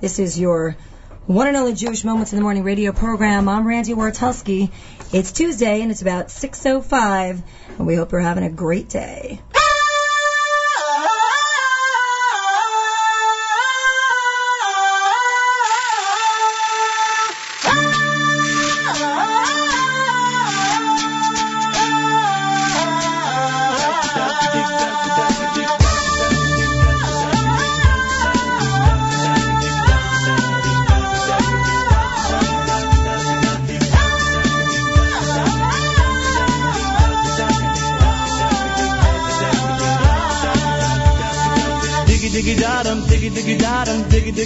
This is your one and only Jewish Moments in the Morning radio program. I'm Randi Wartelsky. It's Tuesday and it's about 6.05 and we hope you're having a great day.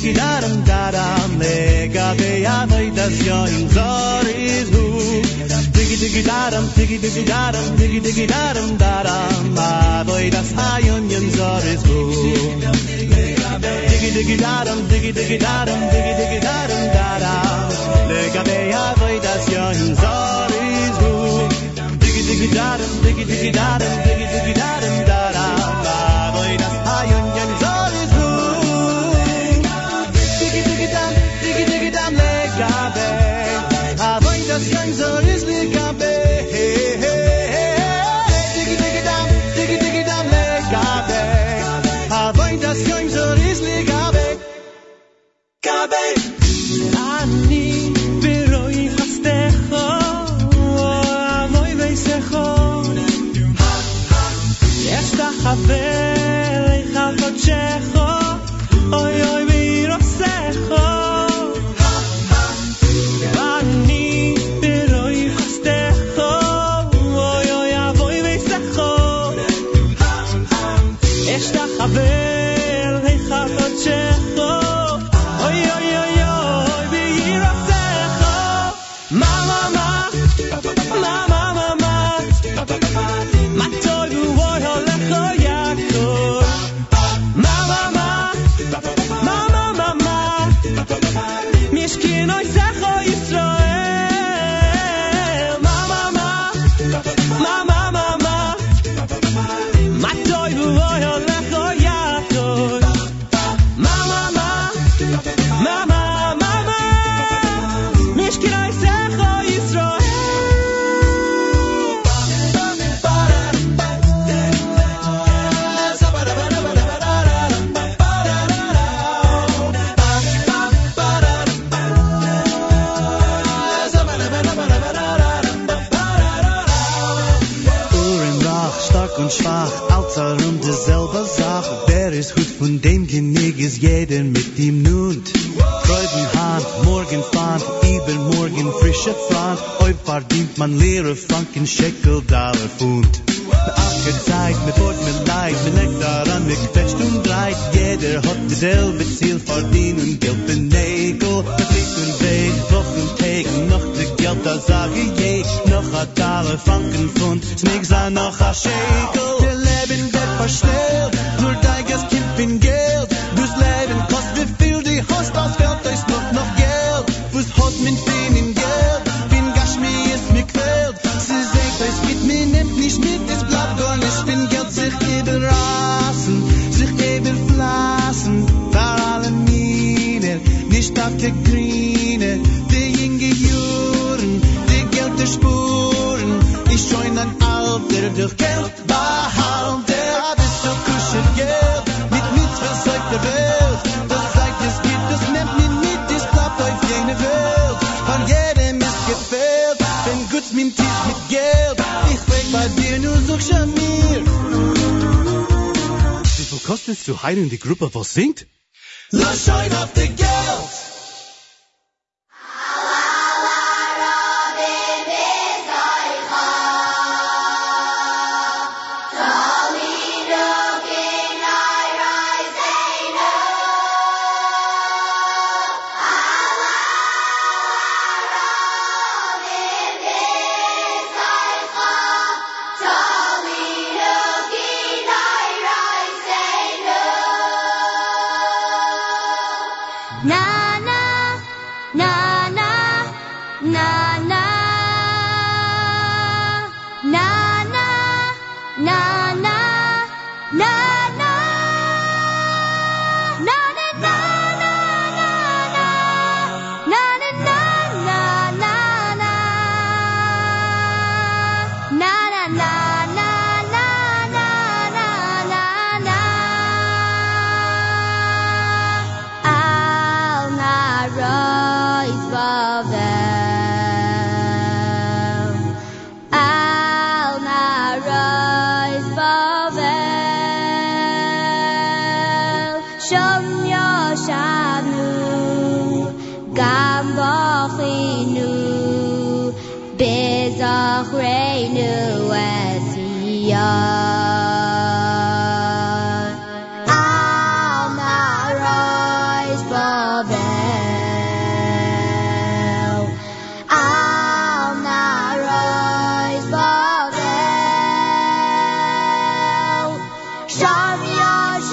Sidaram daram nega veya vaydas yo im zariz Digi digi daram digi digi daram digi digi daram daram a vaydas ayon yim zariz hu Digi digi daram digi digi daram digi digi daram daram nega veya vaydas yo im zariz Digi digi daram digi digi daram digi digi daram rein in die Gruppe was singt?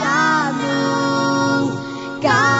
xa muôn cả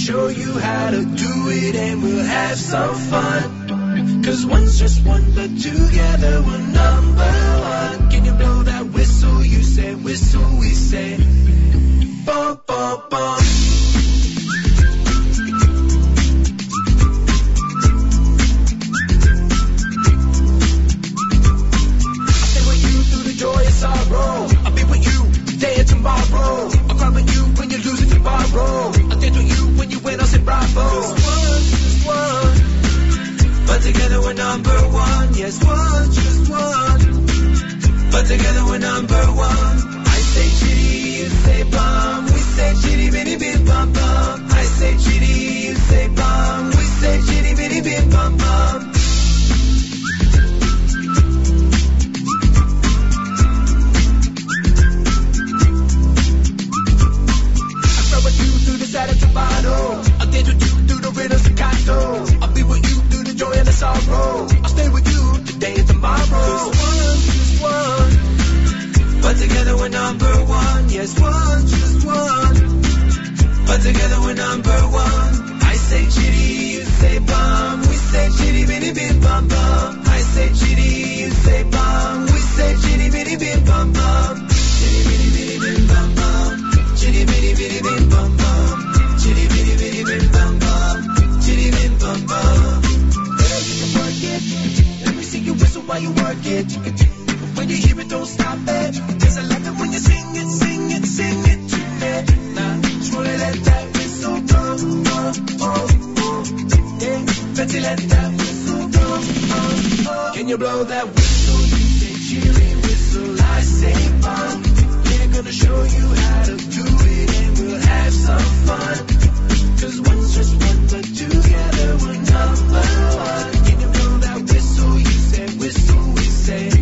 show you how to do it and we'll have some fun. you blow that whistle, you say cheery whistle, I say fun. We're gonna show you how to do it and we'll have some fun. Cause one's just one, but together we're number one. Can you blow that whistle, you say whistle, we say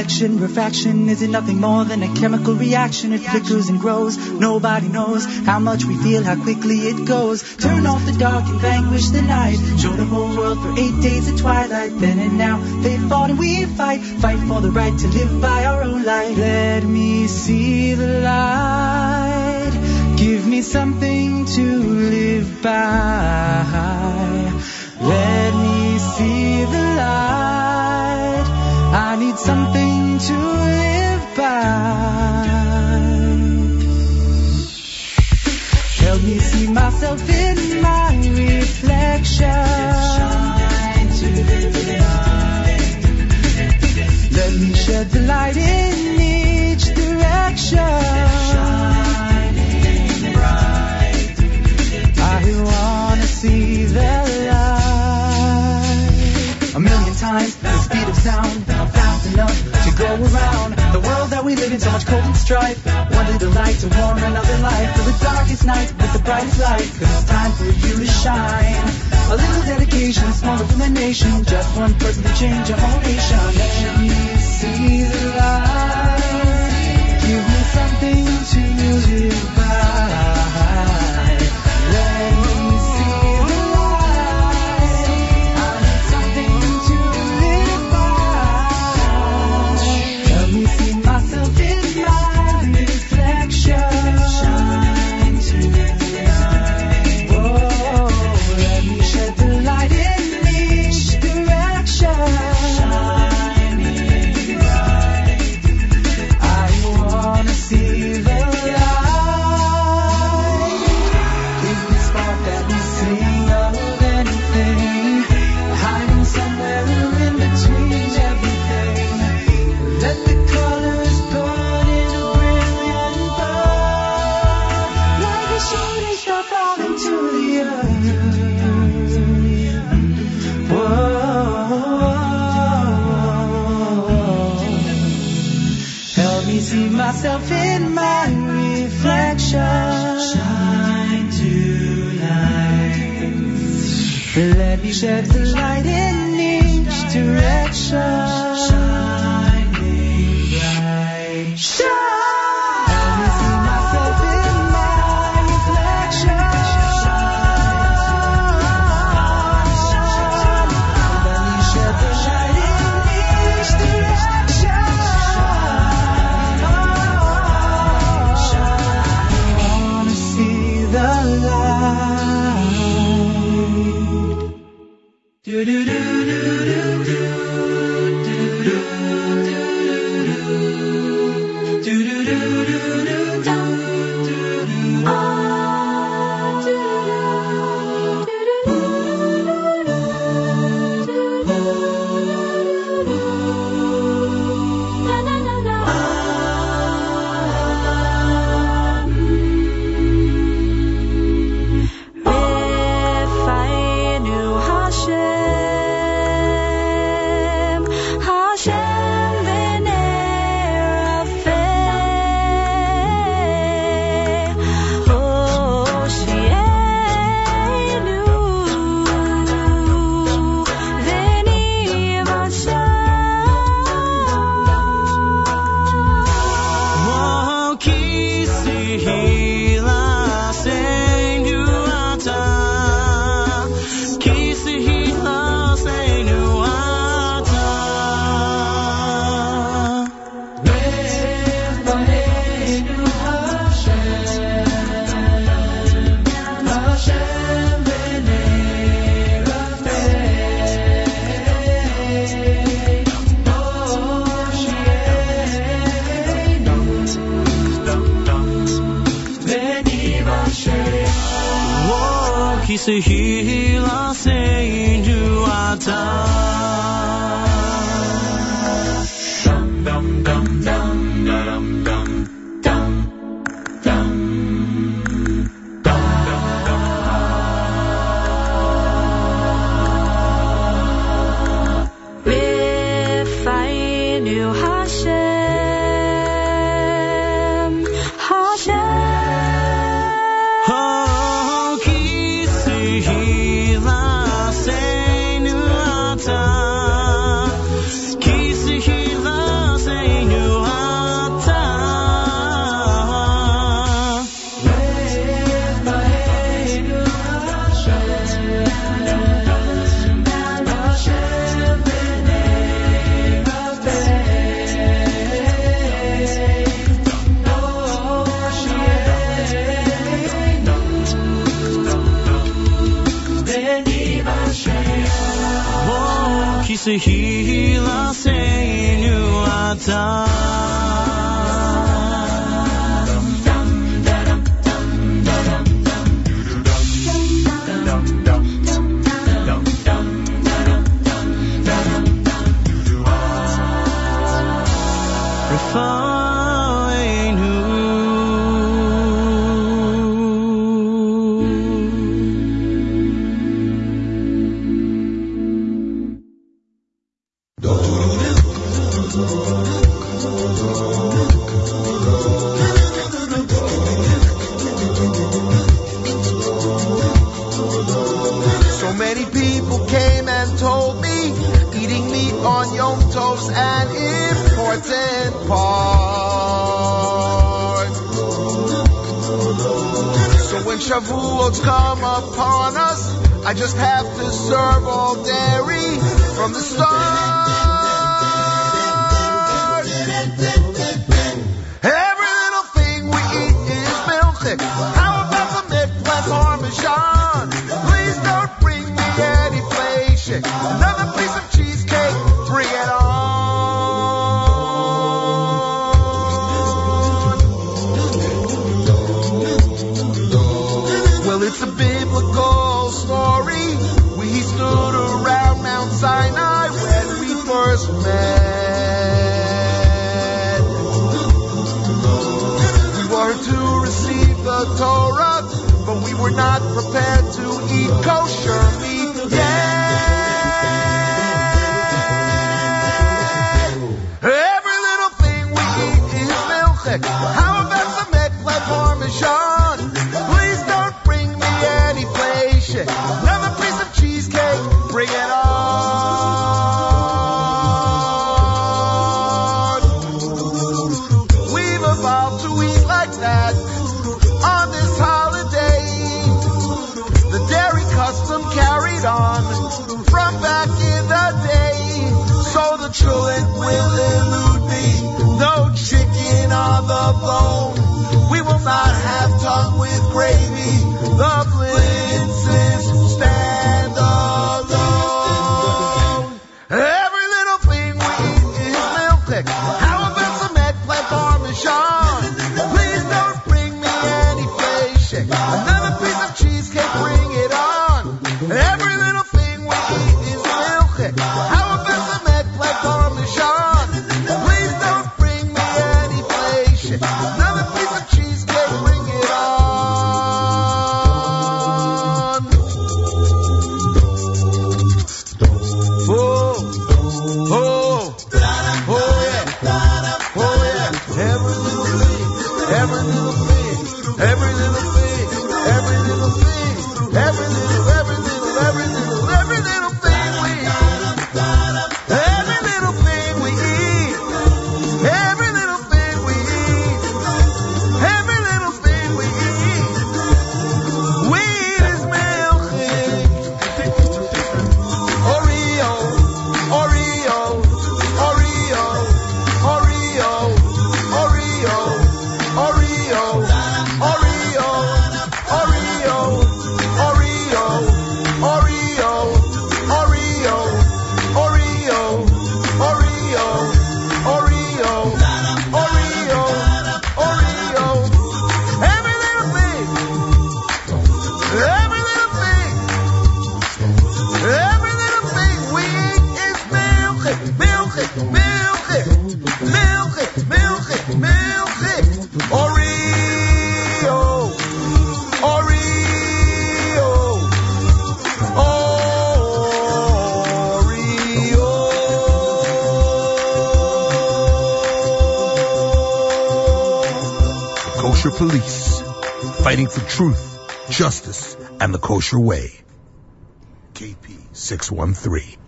reflection. Refraction isn't nothing more than a chemical reaction. It flickers and grows. Nobody knows how much we feel, how quickly it goes. Turn off the dark and vanquish the night. Show the whole world for eight days of twilight. Then and now they fought and we fight. Fight for the right to live by our own light. Let me see the light. Give me something to live by. Let me see the light. I need something to live by. Help me see myself in my reflection. Let me shed the light in each direction. I wanna see the light. A million times the speed of sound, we live in. So much cold and strife. One little light to warm another life through the darkest night with the brightest light. 'Cause it's time for you to shine. A little dedication, a small illumination. Just one person to change a whole nation. Let me see the light. shine. Berkshire Way, KP 613.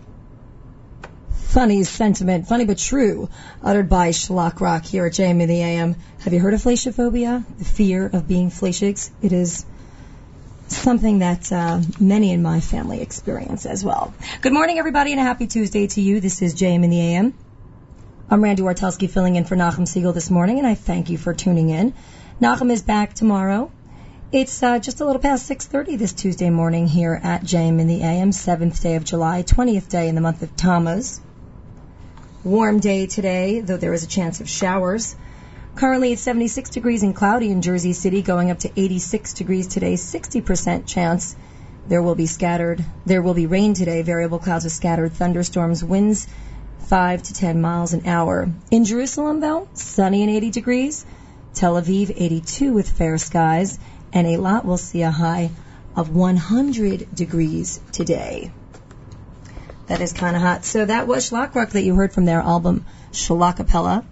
Funny sentiment, funny but true, uttered by Shlock Rock here at JM in the AM. Have you heard of flaciaphobia? The fear of being flacics? It is something that uh, many in my family experience as well. Good morning, everybody, and a happy Tuesday to you. This is JM in the AM. I'm Randi Wartelsky filling in for Nachum Segal this morning, and I thank you for tuning in. Nachum is back tomorrow. It's uh, just a little past 6:30 this Tuesday morning here at JM in the AM, seventh day of July, 20th day in the month of Tammuz. Warm day today, though there is a chance of showers. Currently, it's 76 degrees and cloudy in Jersey City, going up to 86 degrees today. 60% chance there will be scattered. There will be rain today. Variable clouds with scattered thunderstorms. Winds 5 to 10 miles an hour. In Jerusalem, though, sunny and 80 degrees. Tel Aviv, 82 with fair skies and Eilat will see a high of 100 degrees today. That is kind of hot. So that was Shlock Rock that you heard from their album Shalakapella.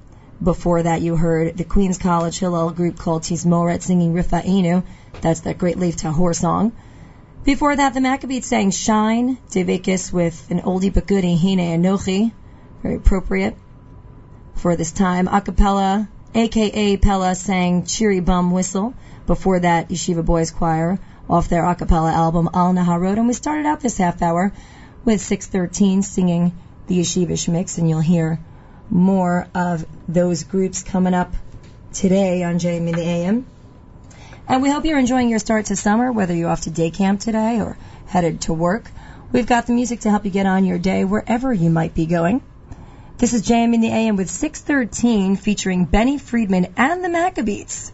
Before that, you heard the Queens College Hillel group called Tizmoret singing Rifa'inu. That's that great Lev Tahor song. Before that, the Maccabeats sang Shine, Devikis with an oldie but goodie, Hine Anochi. Very appropriate for this time. Acapella, aka Pella, sang Cheery Bum Whistle. Before that, Yeshiva Boys Choir off their a cappella album Al Naharot. And we started out this half hour with 613 singing the Yeshivish mix, and you'll hear more of those groups coming up today on JM in the AM. And we hope you're enjoying your start to summer, whether you're off to day camp today or headed to work. We've got the music to help you get on your day wherever you might be going. This is JM in the AM with 613 featuring Benny Friedman and the Maccabeats.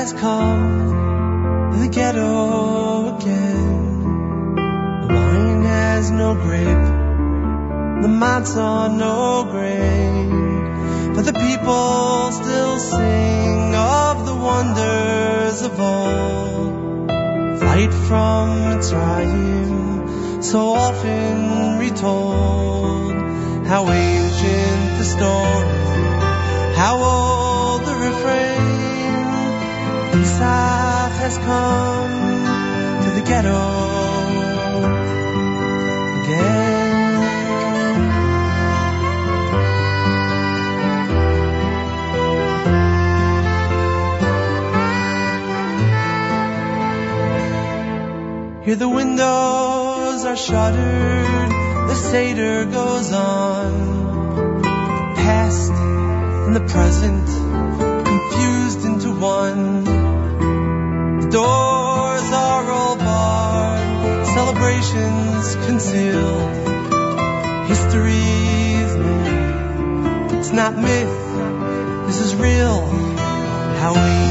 has called the ghetto again. The wine has no grape, the mats are no grain, but the people still sing of the wonders of old. Flight from Mitzrayim, so often retold, how ancient the story, how old has come to the ghetto again. Here the windows are shuttered, the Seder goes on. The past and the present confused into one doors are all barred, celebrations concealed. History's myth, it's not myth, this is real. How we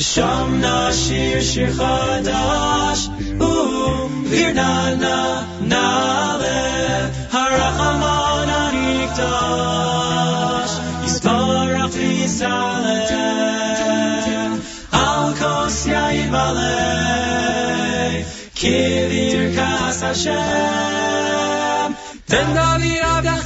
ושם נשיר שיר חדש, וירנה נא נעלה, הרחמן הנקדש, יסברך ויסלם, על כוס יין מלא, כי לרקס השם, תן דוד עבדך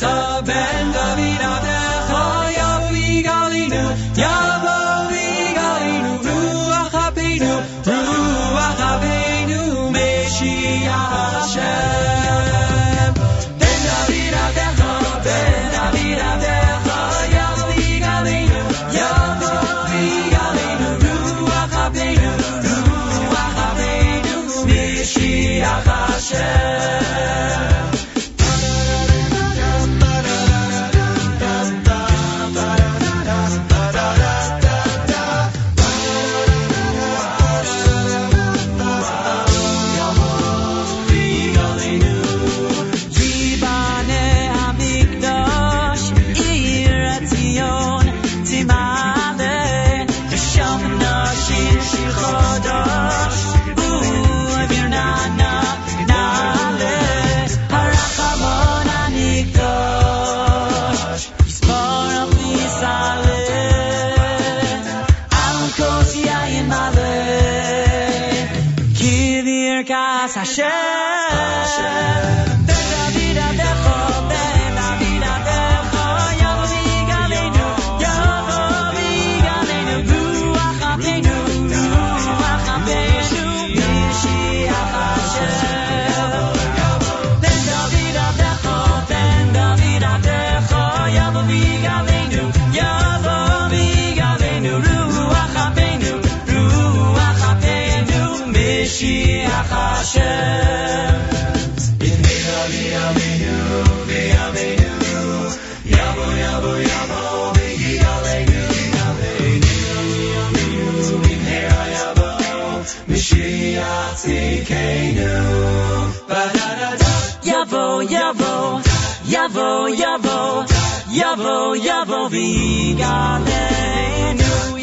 yavo, yavo, vigalenu.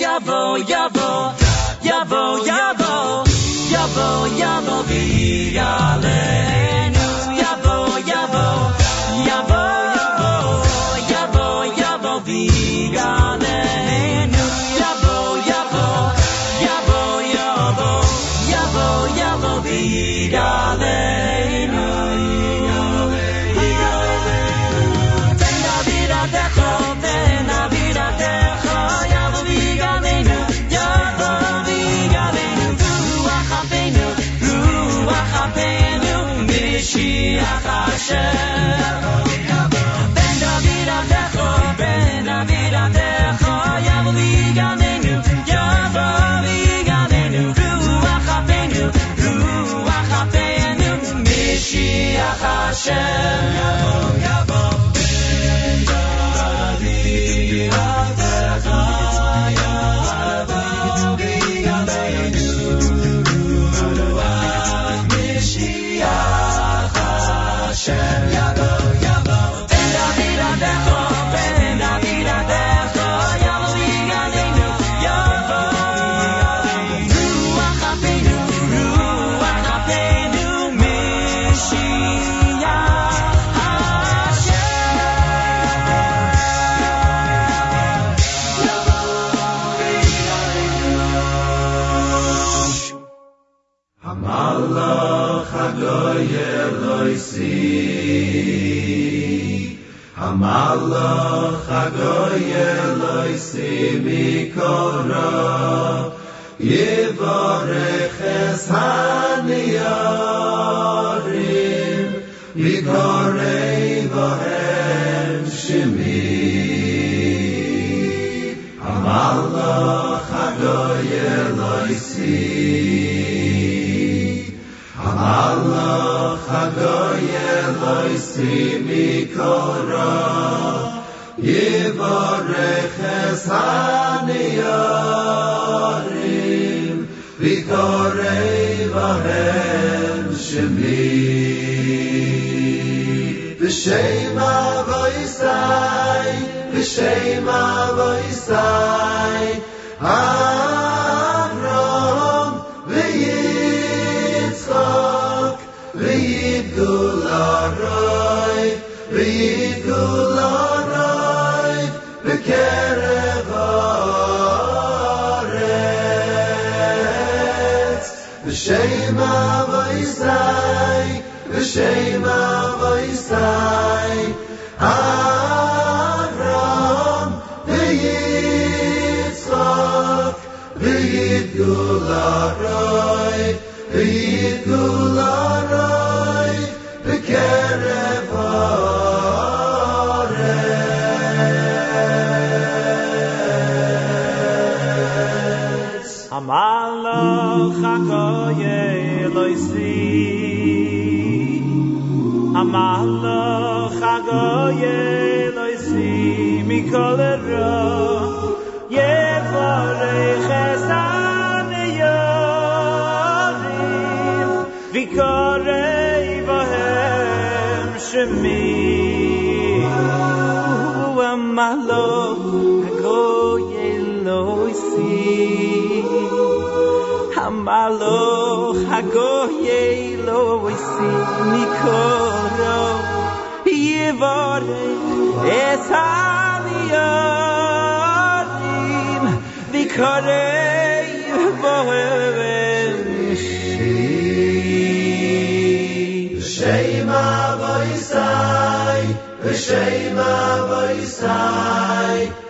Yavo, yavo, yavo, yavo, yavo, yavo, vigalenu. Mishiach Hashem. Yavo, Yavo, Allah Chagoy Eloi Sibi Koro Yivorech es Haniyarim Likorei Vohem Shimi Allah Chagoy Eloi Sibi Allah Chagoy Christi mikora Yevarech es haniyarim Vikorei vahem shemi. V'sheim avo yisai V'sheim avo yisai Ah shema voistai avram ve yitzchak ve yitgul aray ve yitgul haaretz amalach hakoye Amalo chago ye lo isi mi kolero Ye forei chesan e yorim Vikorei vohem shemi Amalo chago lo isi Amalo chago lo isi mikoro yivore es haliyarim vikore bohem B'Shem Avoisai B'Shem Avoisai Aram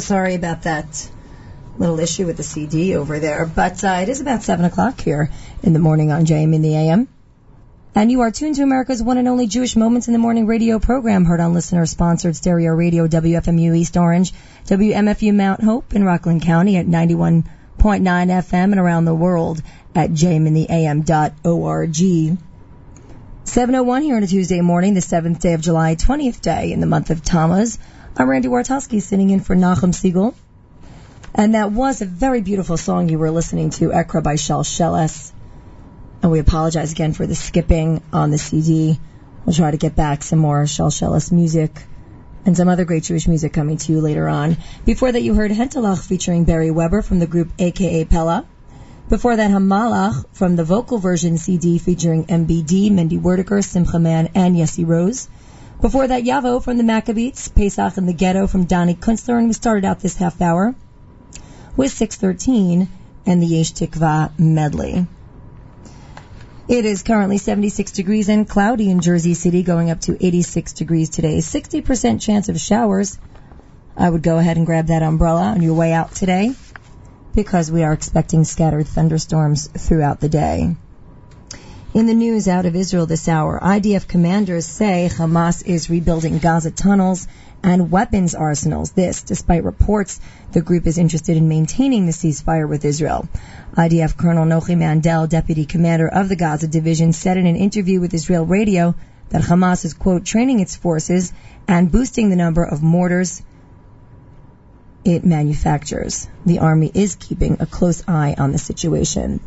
sorry about that little issue with the CD over there, but uh, it is about 7 o'clock here in the morning on JM in the AM. And you are tuned to America's one and only Jewish Moments in the Morning radio program, heard on listener-sponsored stereo radio WFMU East Orange, WMFU Mount Hope in Rockland County at 91.9 FM and around the world at jmintheam.org. 701 here on a Tuesday morning, the 7th day of July, 20th day in the month of Tammuz. I'm Randi Wartelsky sitting in for Nachum Segal. And that was a very beautiful song you were listening to, Ekra by Shel Sheles. And we apologize again for the skipping on the CD. We'll try to get back some more Shel Sheles music and some other great Jewish music coming to you later on. Before that, you heard Hentelach featuring Barry Weber from the group AKA Pella. Before that, Hamalach from the vocal version CD featuring MBD, Mendy Werdyger, Simcha Man, and Yessi Rose. Before that, Yavo from the Maccabeats, Pesach in the Ghetto from Donnie Kunstler, and we started out this half hour with 613 and the Yesh Tikva medley. It is currently 76 degrees and cloudy in Jersey City, going up to 86 degrees today. 60% chance of showers. I would go ahead and grab that umbrella on your way out today because we are expecting scattered thunderstorms throughout the day. In the news out of Israel this hour, IDF commanders say Hamas is rebuilding Gaza tunnels and weapons arsenals. This, despite reports the group is interested in maintaining the ceasefire with Israel. IDF Colonel Nochi Mandel, deputy commander of the Gaza division, said in an interview with Israel Radio that Hamas is, quote, training its forces and boosting the number of mortars it manufactures. The army is keeping a close eye on the situation.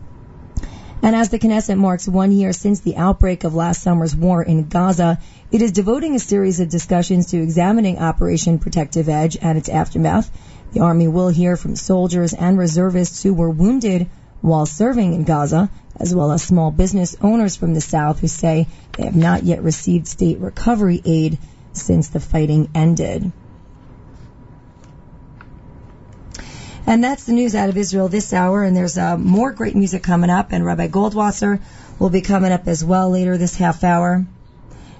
And as the Knesset marks one year since the outbreak of last summer's war in Gaza, it is devoting a series of discussions to examining Operation Protective Edge and its aftermath. The Army will hear from soldiers and reservists who were wounded while serving in Gaza, as well as small business owners from the South who say they have not yet received state recovery aid since the fighting ended. And that's the news out of Israel this hour. And there's uh, more great music coming up. And Rabbi Goldwasser will be coming up as well later this half hour.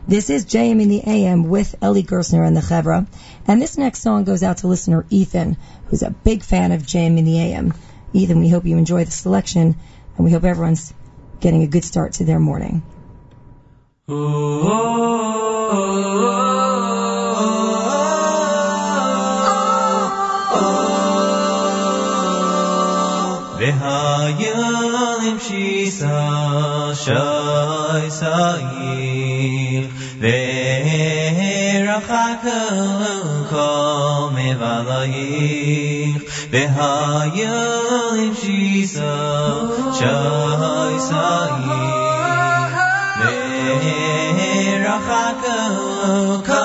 This is JM in the AM with Ellie Gersner and the Chevra. And this next song goes out to listener Ethan, who's a big fan of JM in the AM. Ethan, we hope you enjoy the selection, and we hope everyone's getting a good start to their morning. והיילים שיסה שי סעיר וערך הכל מבלעיך והיילים שיסה שי סעיר וערך הכל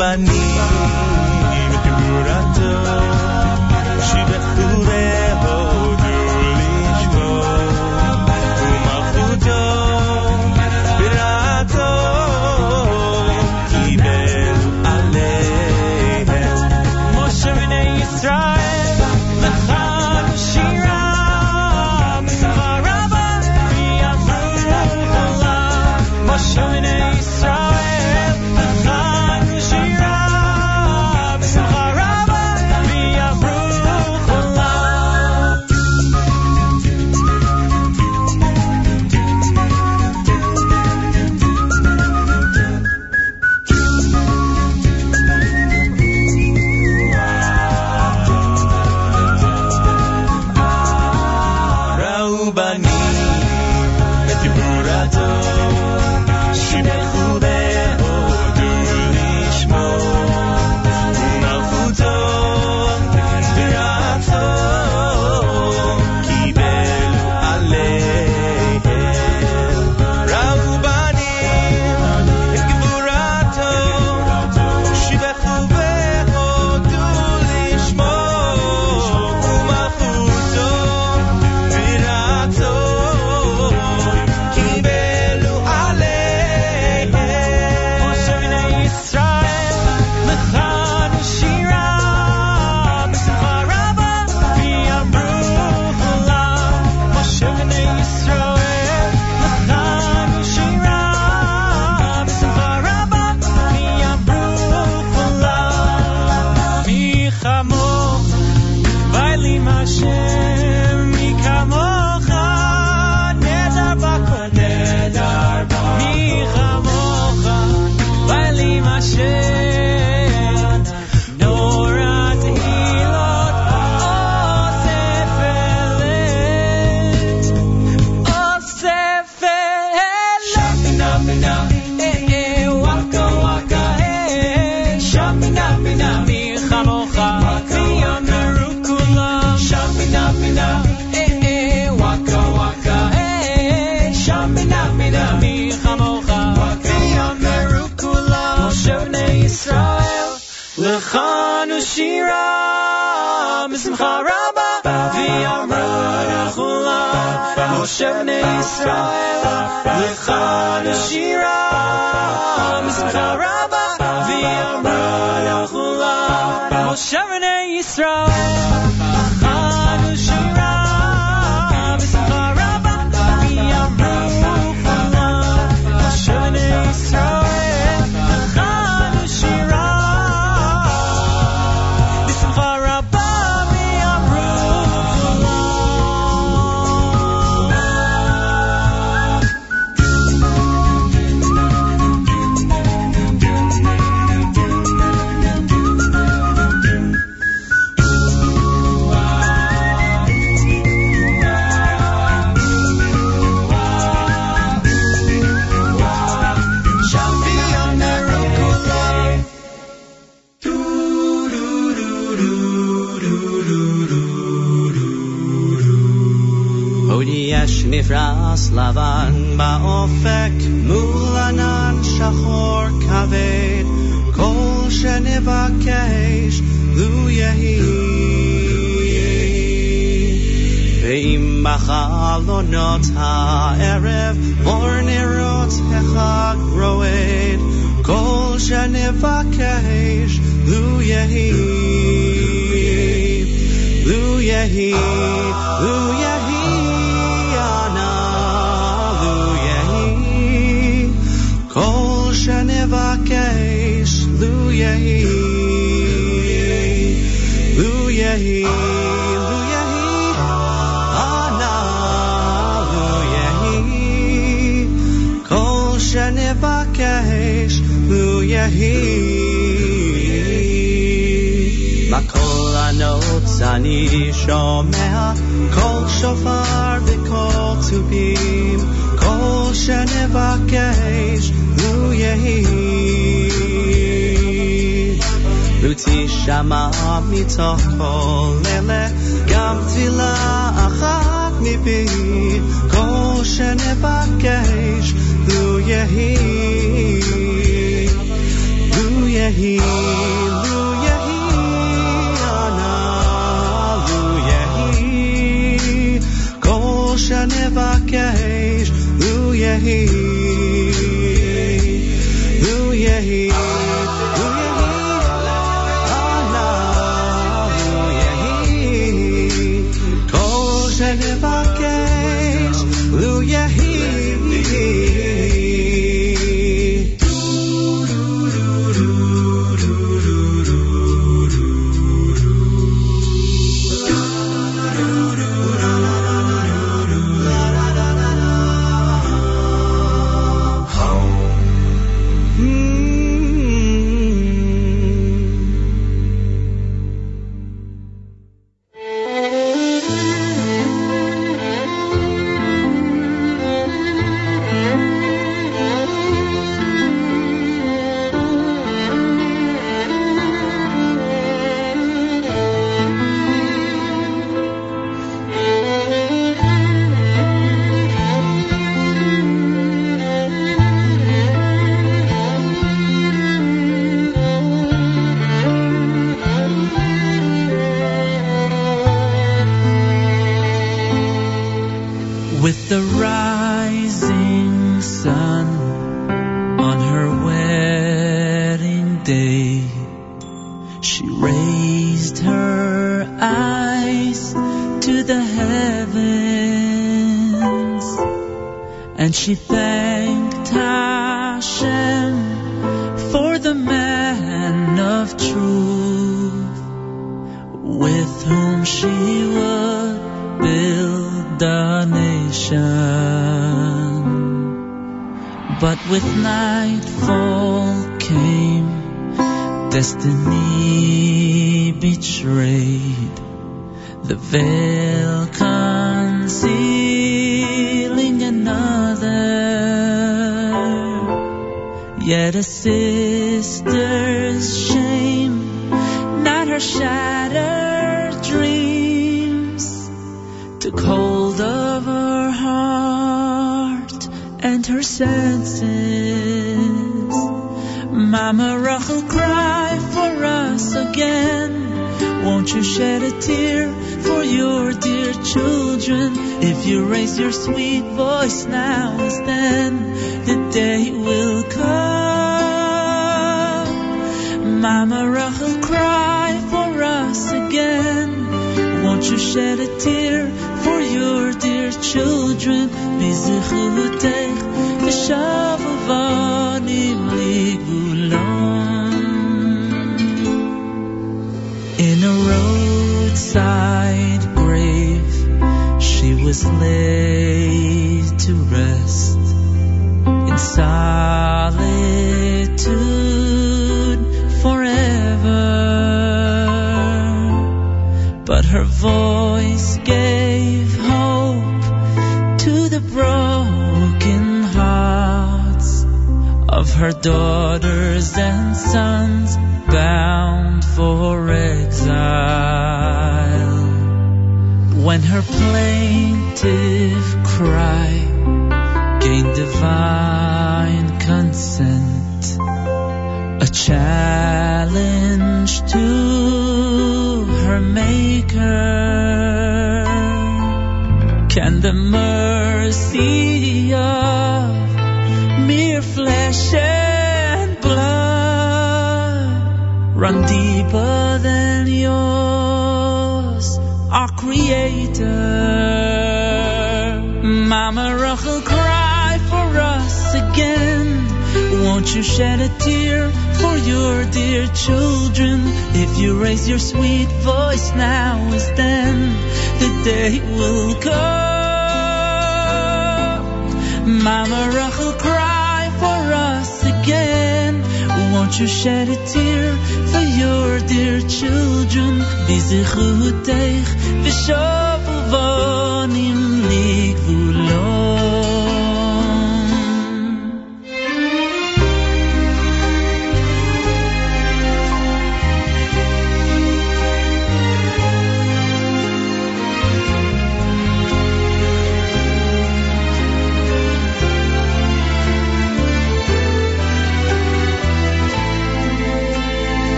伴你。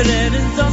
Chamo, trenen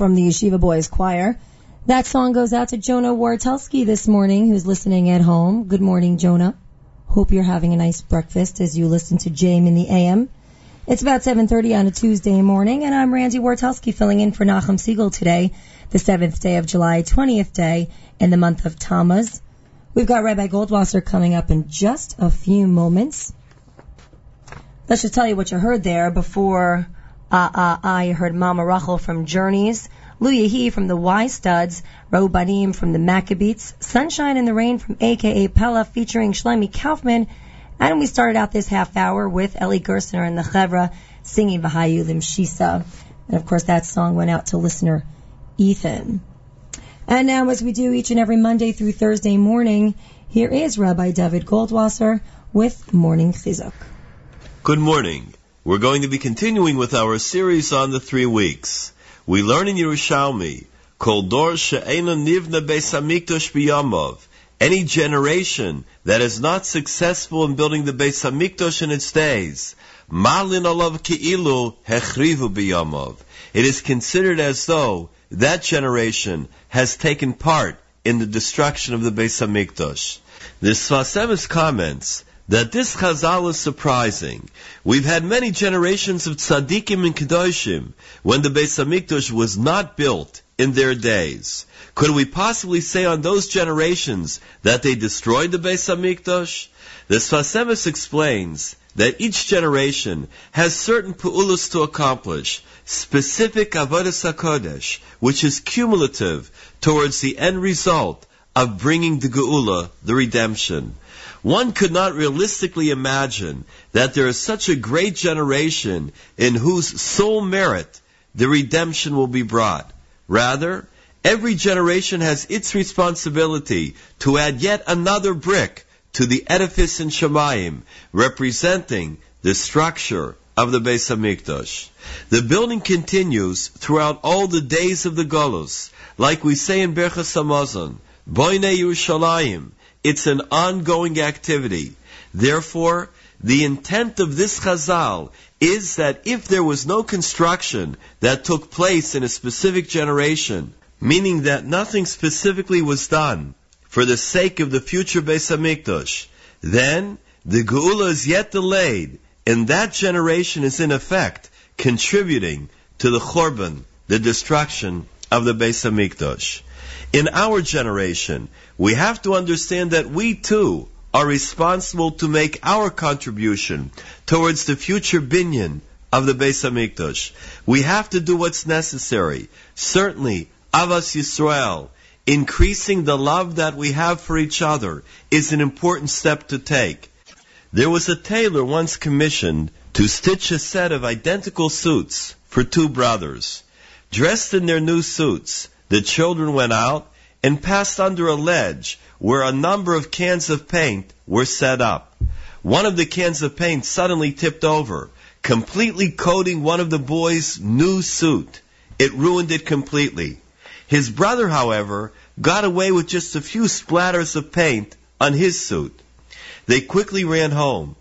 from the Yeshiva Boys Choir. That song goes out to Jonah Wartelsky this morning, who's listening at home. Good morning, Jonah. Hope you're having a nice breakfast as you listen to Jam in the AM. It's about 7.30 on a Tuesday morning, and I'm Randi Wartelsky filling in for Nachum Segal today, the 7th day of July, 20th day in the month of Tammuz. We've got Rabbi Goldwasser coming up in just a few moments. Let's just tell you what you heard there before uh, uh, uh, you heard Mama Rachel from Journeys, Lou Yehi from the Y Studs, Robanim from the Maccabeats, Sunshine in the Rain from AKA Pella featuring Shlomi Kaufman, and we started out this half hour with Eli Gerstner and the Chevra singing Vahayu Lim Shisa. And of course that song went out to listener Ethan. And now as we do each and every Monday through Thursday morning, here is Rabbi David Goldwasser with Morning Chizuk. Good morning. We're going to be continuing with our series on the three weeks. We learn in Yerushalmi, Kol Dor She'ena Nivna Beis Hamikdash. Any generation that is not successful in building the Beis Hamikdash in its days, Malin Alav Ki'ilu Hechrivu B'Yamav. It is considered as though that generation has taken part in the destruction of the Beis Hamikdash. The Sfas Emes comments that this Chazal is surprising. We've had many generations of tzaddikim and kedoshim when the Beis Hamikdash was not built in their days. Could we possibly say on those generations that they destroyed the Beis Hamikdash? The Sfas Emes explains that each generation has certain pu'ulas to accomplish, specific avodas hakodesh, which is cumulative towards the end result of bringing the geula, the redemption. One could not realistically imagine that there is such a great generation in whose sole merit the redemption will be brought. Rather, every generation has its responsibility to add yet another brick to the edifice in Shemayim, representing the structure of the Beis Hamikdash. The building continues throughout all the days of the Golos, like we say in Birchas Hamazon, Boine Yerushalayim, it's an ongoing activity. Therefore, the intent of this chazal is that if there was no construction that took place in a specific generation, meaning that nothing specifically was done for the sake of the future Beis Hamikdash, then the geula is yet delayed, and that generation is in effect contributing to the chorban, the destruction of the Beis Hamikdash. In our generation, we have to understand that we too are responsible to make our contribution towards the future binyan of the Beis Hamikdash. We have to do what's necessary. Certainly, Avas Yisrael, increasing the love that we have for each other, is an important step to take. There was a tailor once commissioned to stitch a set of identical suits for two brothers. Dressed in their new suits, the children went out and passed under a ledge where a number of cans of paint were set up. One of the cans of paint suddenly tipped over, completely coating one of the boys' new suit. It ruined it completely. His brother, however, got away with just a few splatters of paint on his suit. They quickly ran home.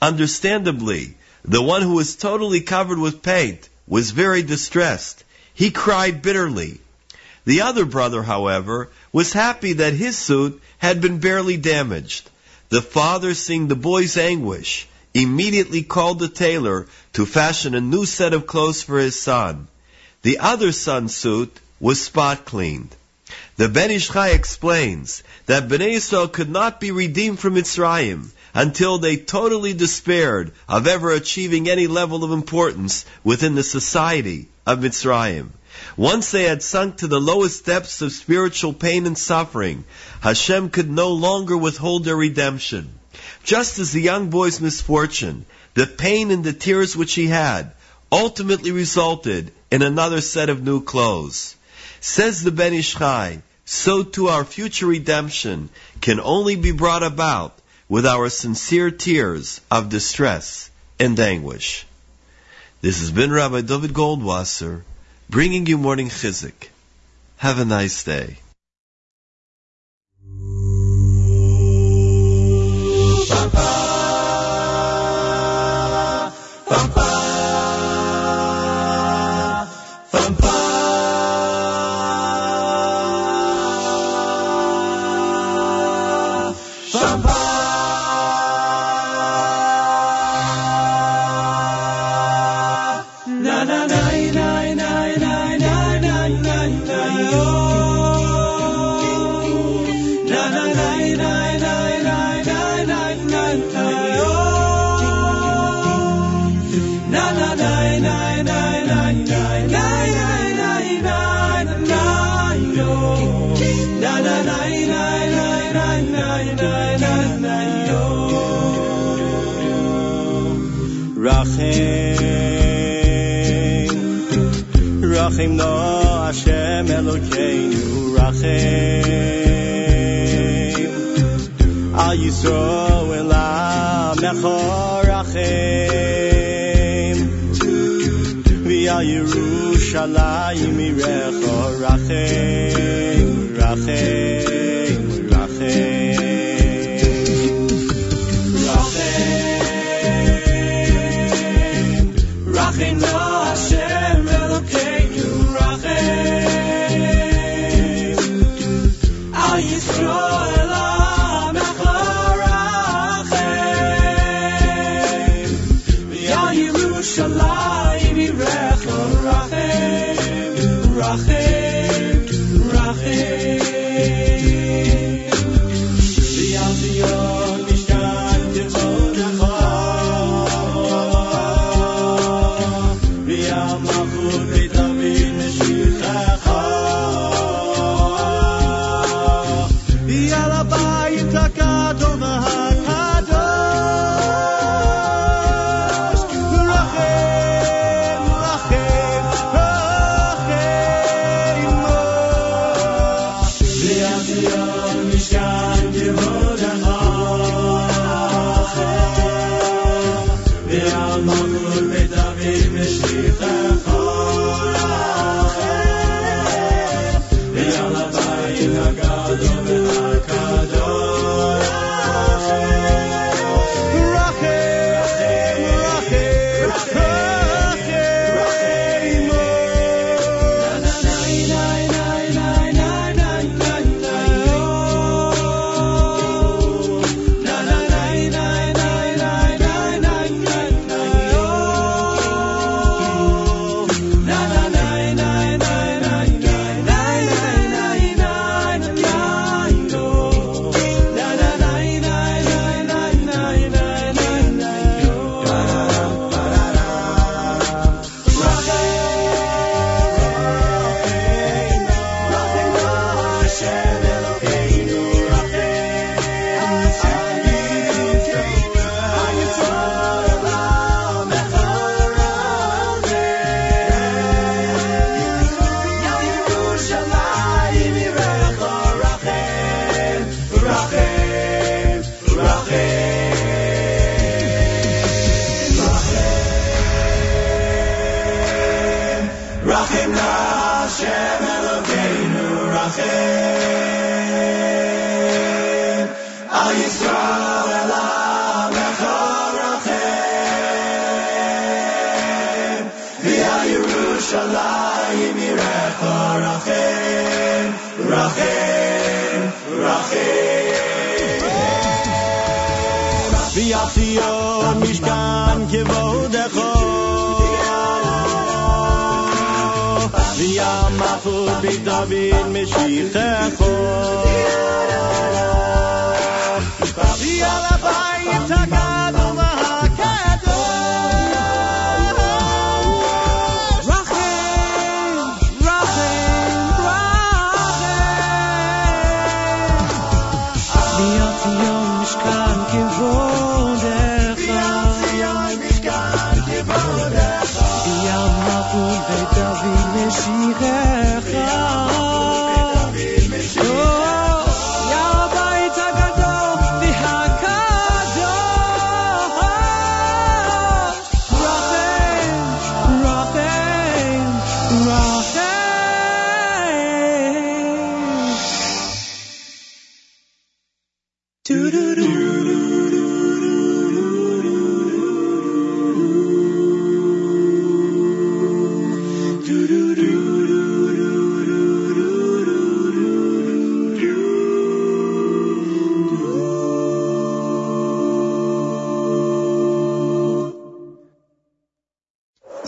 Understandably, the one who was totally covered with paint was very distressed. He cried bitterly. The other brother, however, was happy that his suit had been barely damaged. The father, seeing the boy's anguish, immediately called the tailor to fashion a new set of clothes for his son. The other son's suit was spot cleaned. The Ben Ish Chai explains that Bnei Israel could not be redeemed from Mitzrayim until they totally despaired of ever achieving any level of importance within the society of Mitzrayim. Once they had sunk to the lowest depths of spiritual pain and suffering, Hashem could no longer withhold their redemption. Just as the young boy's misfortune, the pain and the tears which he had, ultimately resulted in another set of new clothes. Says the Ben Ish Chai, so too our future redemption can only be brought about with our sincere tears of distress and anguish. This has been Rabbi David Goldwasser bringing you morning chizik. Have a nice day. Achim Al Yisroel Amechor Achim V'al Yerushalayim Irechor Rachim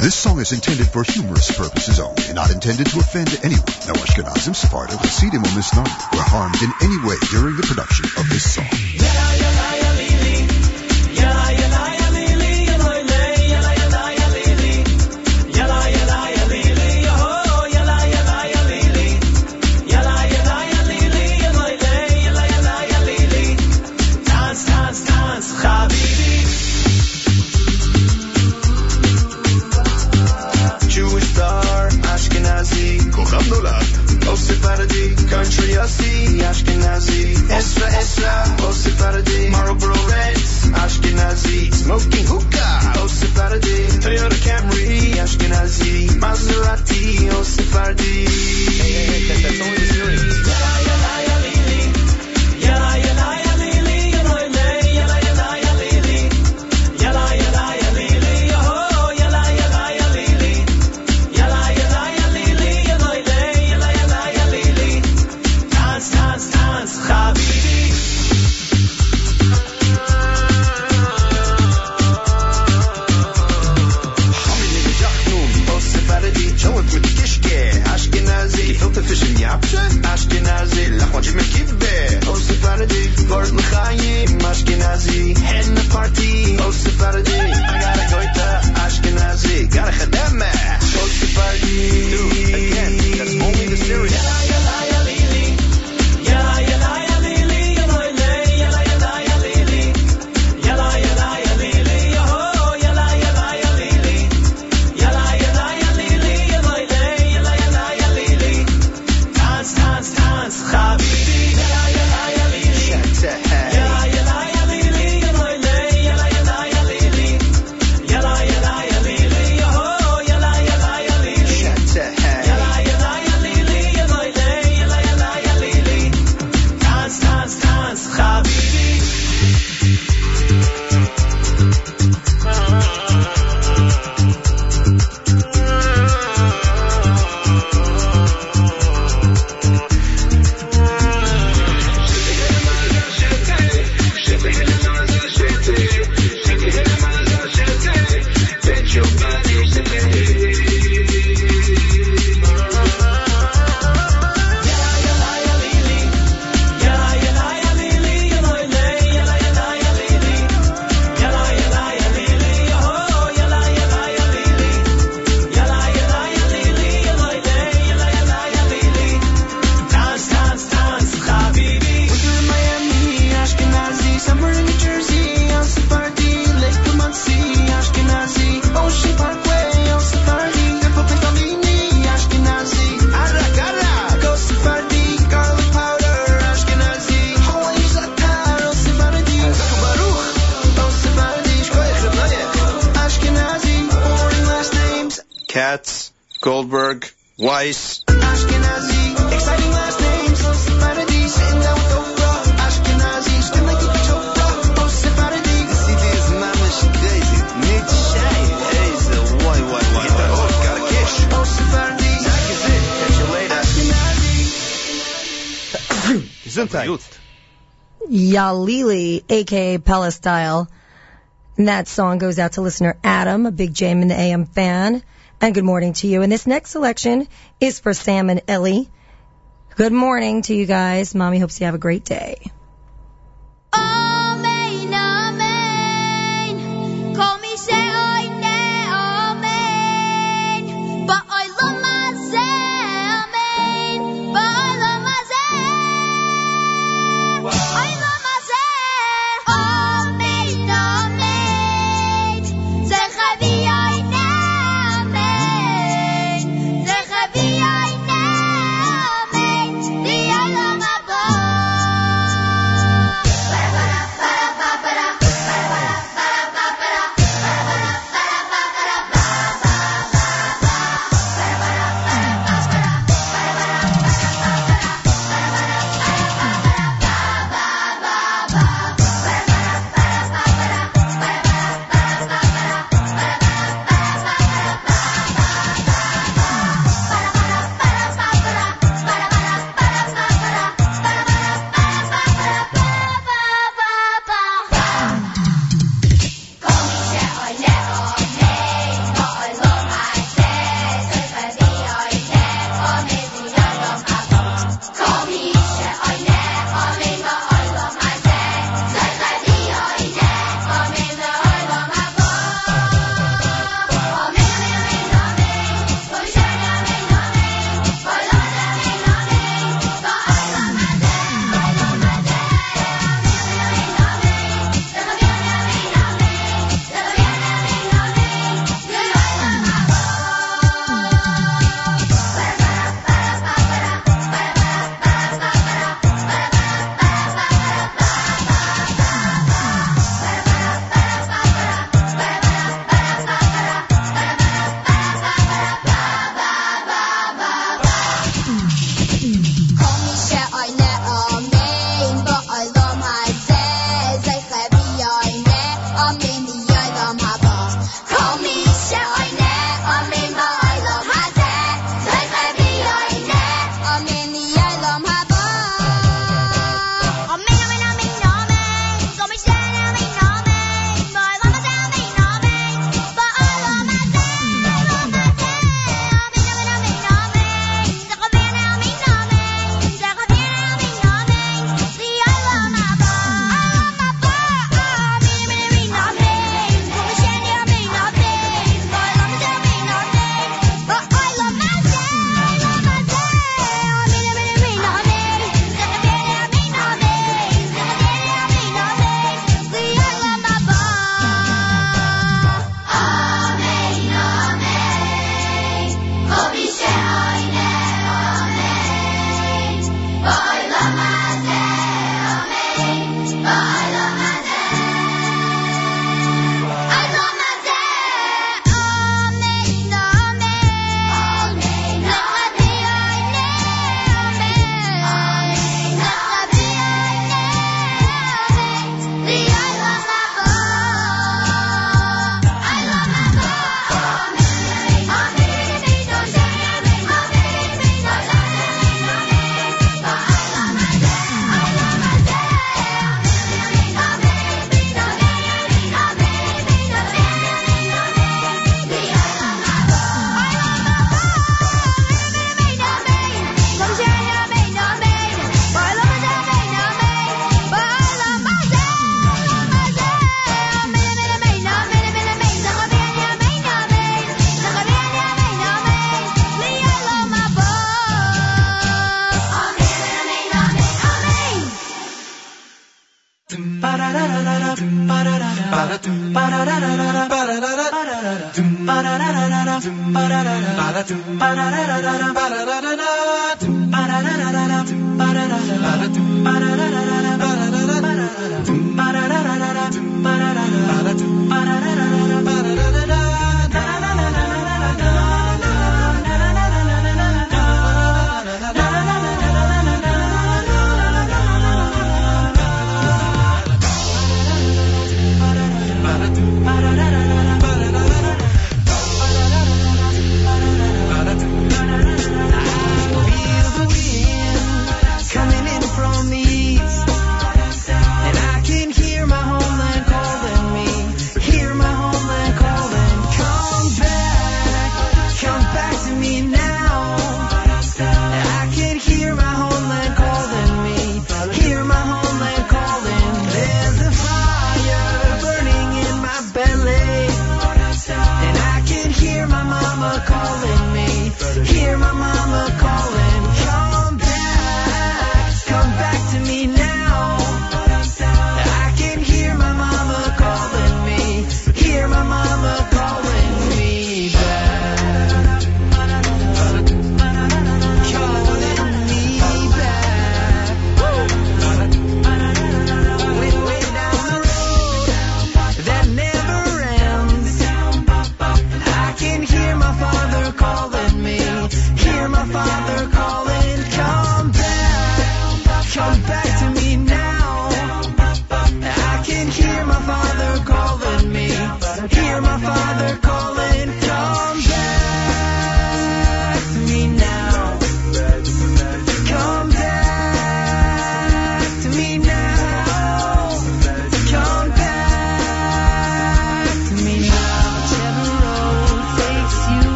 This song is intended for humorous purposes only, and not intended to offend anyone. No Ashkenazim, Sephardim, Hasidim, or Misnagim were harmed in any way during the production of this song. Ashkenazi, smoking hookah, oh Sephardi, Toyota Camry, Ashkenazi, Maserati, oh Sephardi. Hey, hey, hey, that, that's only the series. Aka Style. And that song goes out to listener Adam, a big Jam in the AM fan. And good morning to you. And this next selection is for Sam and Ellie. Good morning to you guys. Mommy hopes you have a great day. Amen,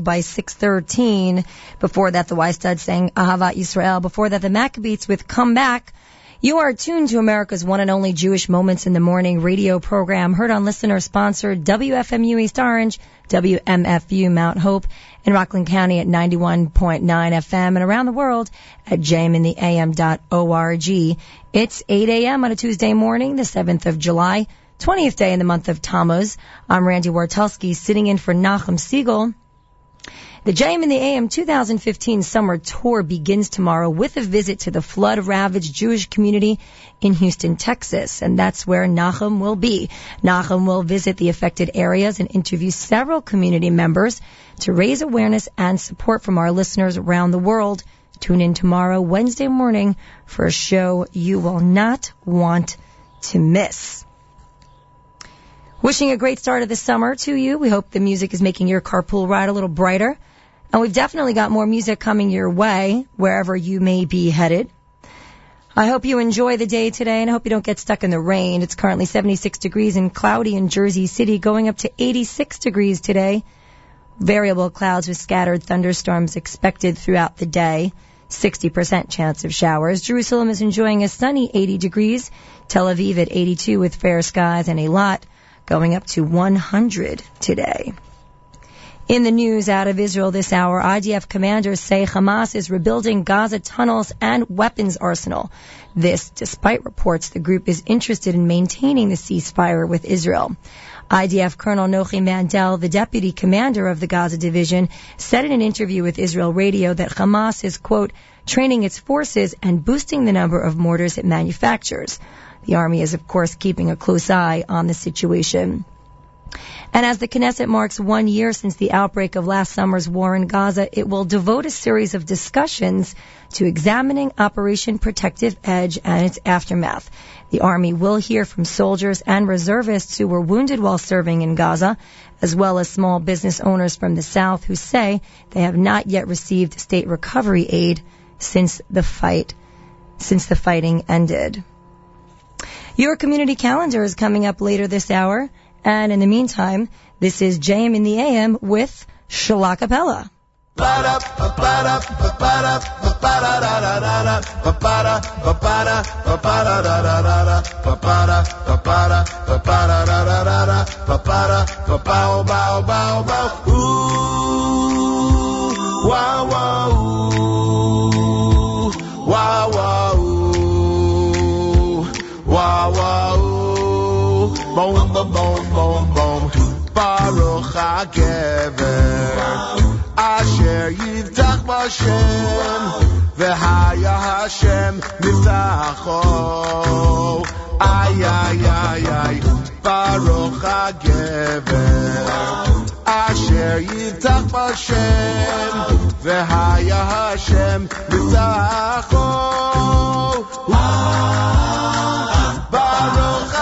By 613. Before that, the Y Stud sang Ahava Israel. Before that, the Maccabeats with Come Back. You are tuned to America's one and only Jewish Moments in the Morning radio program, heard on listener sponsored WFMU East Orange, WMFU Mount Hope, in Rockland County at 91.9 FM, and around the world at jmintheam.org. It's 8 a.m. on a Tuesday morning, the 7th of July. 20th day in the month of Tammuz. I'm Randi Wartelsky, sitting in for Nachum Segal. The JM in the AM 2015 summer tour begins tomorrow with a visit to the flood-ravaged Jewish community in Houston, Texas, and that's where Nachum will be. Nachum will visit the affected areas and interview several community members to raise awareness and support from our listeners around the world. Tune in tomorrow, Wednesday morning, for a show you will not want to miss. Wishing a great start of the summer to you. We hope the music is making your carpool ride a little brighter. And we've definitely got more music coming your way wherever you may be headed. I hope you enjoy the day today and I hope you don't get stuck in the rain. It's currently 76 degrees and cloudy in Jersey City, going up to 86 degrees today. Variable clouds with scattered thunderstorms expected throughout the day. 60% chance of showers. Jerusalem is enjoying a sunny 80 degrees. Tel Aviv at 82 with fair skies and a lot going up to 100 today. In the news out of Israel this hour, IDF commanders say Hamas is rebuilding Gaza tunnels and weapons arsenal. This despite reports the group is interested in maintaining the ceasefire with Israel. IDF Colonel Nochi Mandel, the deputy commander of the Gaza division, said in an interview with Israel Radio that Hamas is, quote, training its forces and boosting the number of mortars it manufactures. The army is, of course, keeping a close eye on the situation. And as the Knesset marks one year since the outbreak of last summer's war in Gaza, it will devote a series of discussions to examining Operation Protective Edge and its aftermath. The Army will hear from soldiers and reservists who were wounded while serving in Gaza, as well as small business owners from the South who say they have not yet received state recovery aid since the fight, since the fighting ended. Your community calendar is coming up later this hour. And in the meantime, this is JM in the AM with Shalakapella. Ooh. ooh. Boom, boom, boom, boom, boom. Baruch HaGever, Asher Yivtach Bashem, V'haya Hashem Niftacho. Ay, ay, ay, ay, Baruch HaGever, Asher Yivtach Bashem, V'haya Hashem Niftacho. Baruch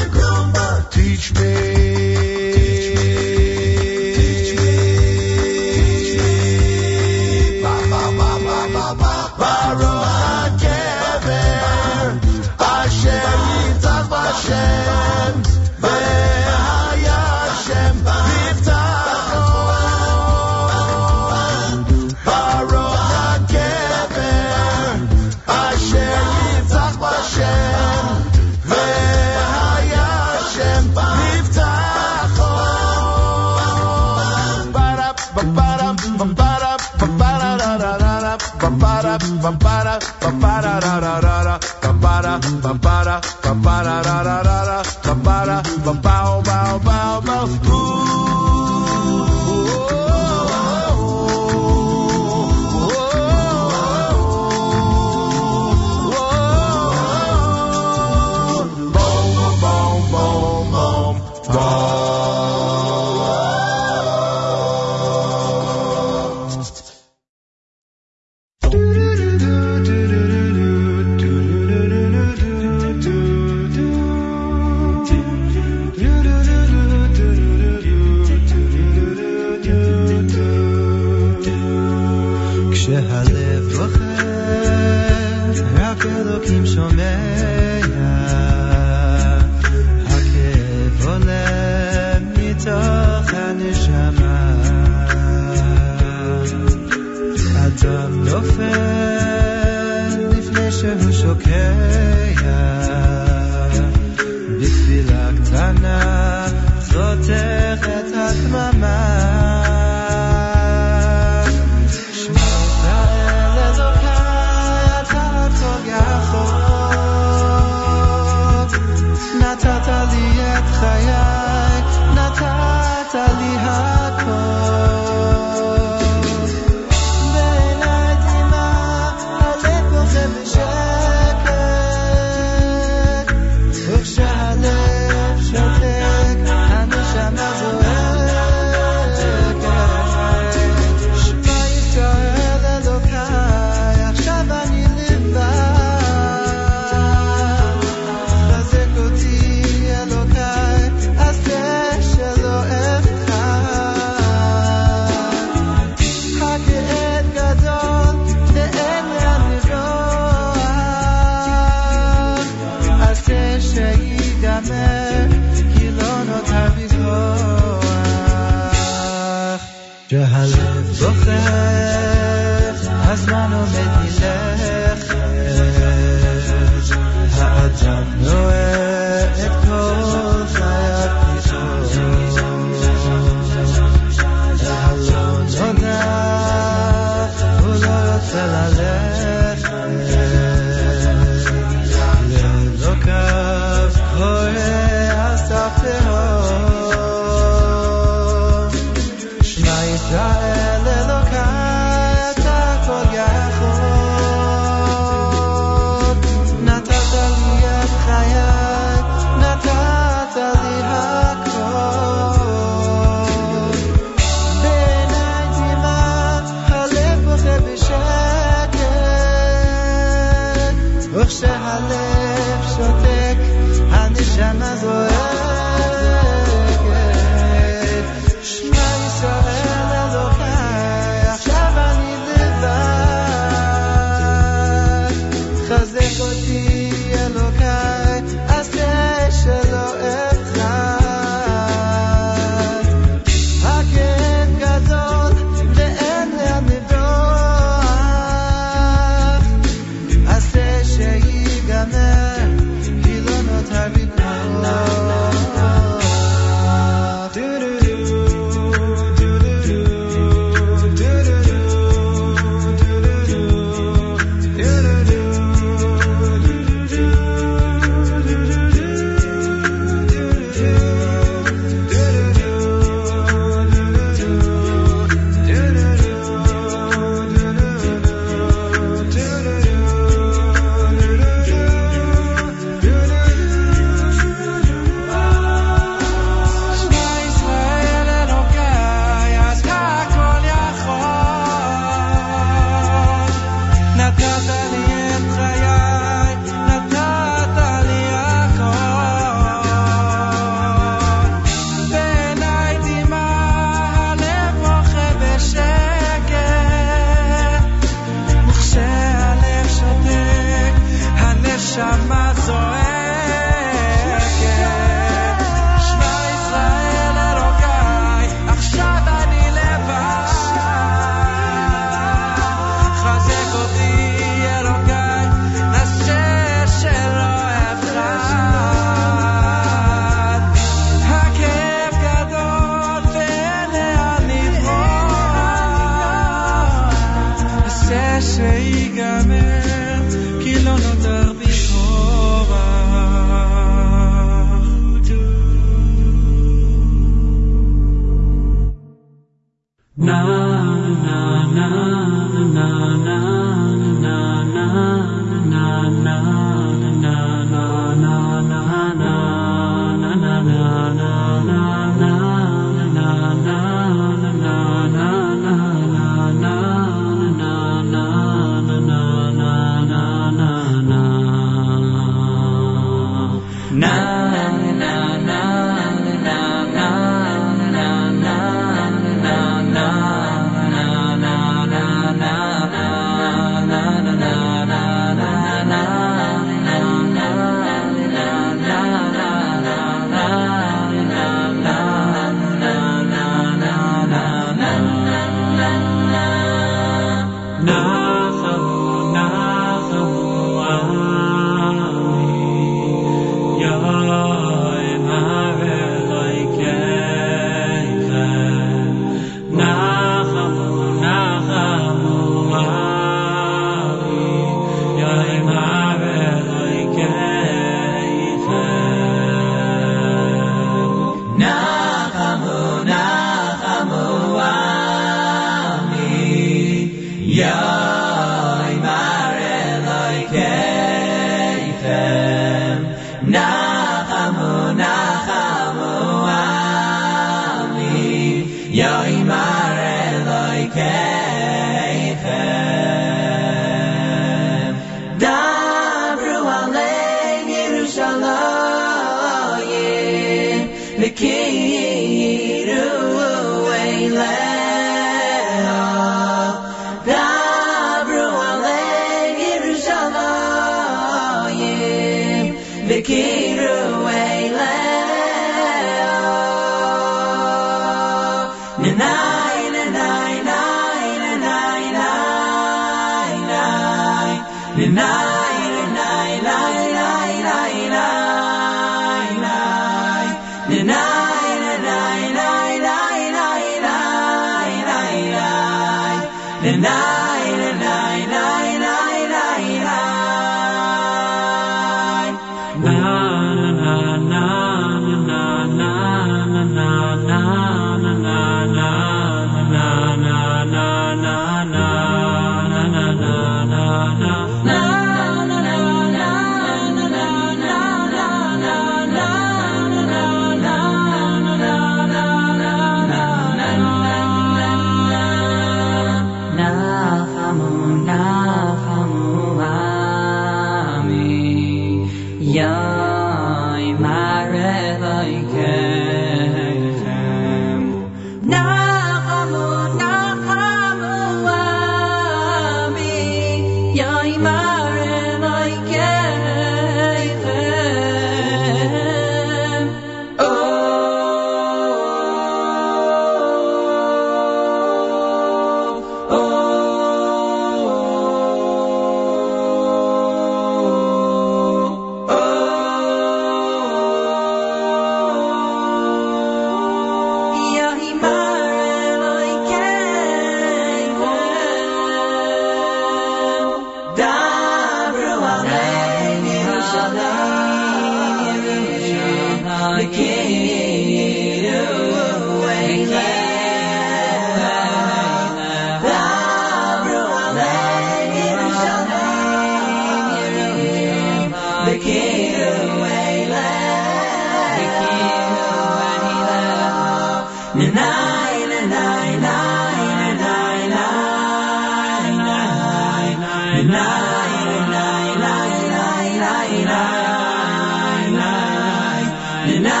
Hashem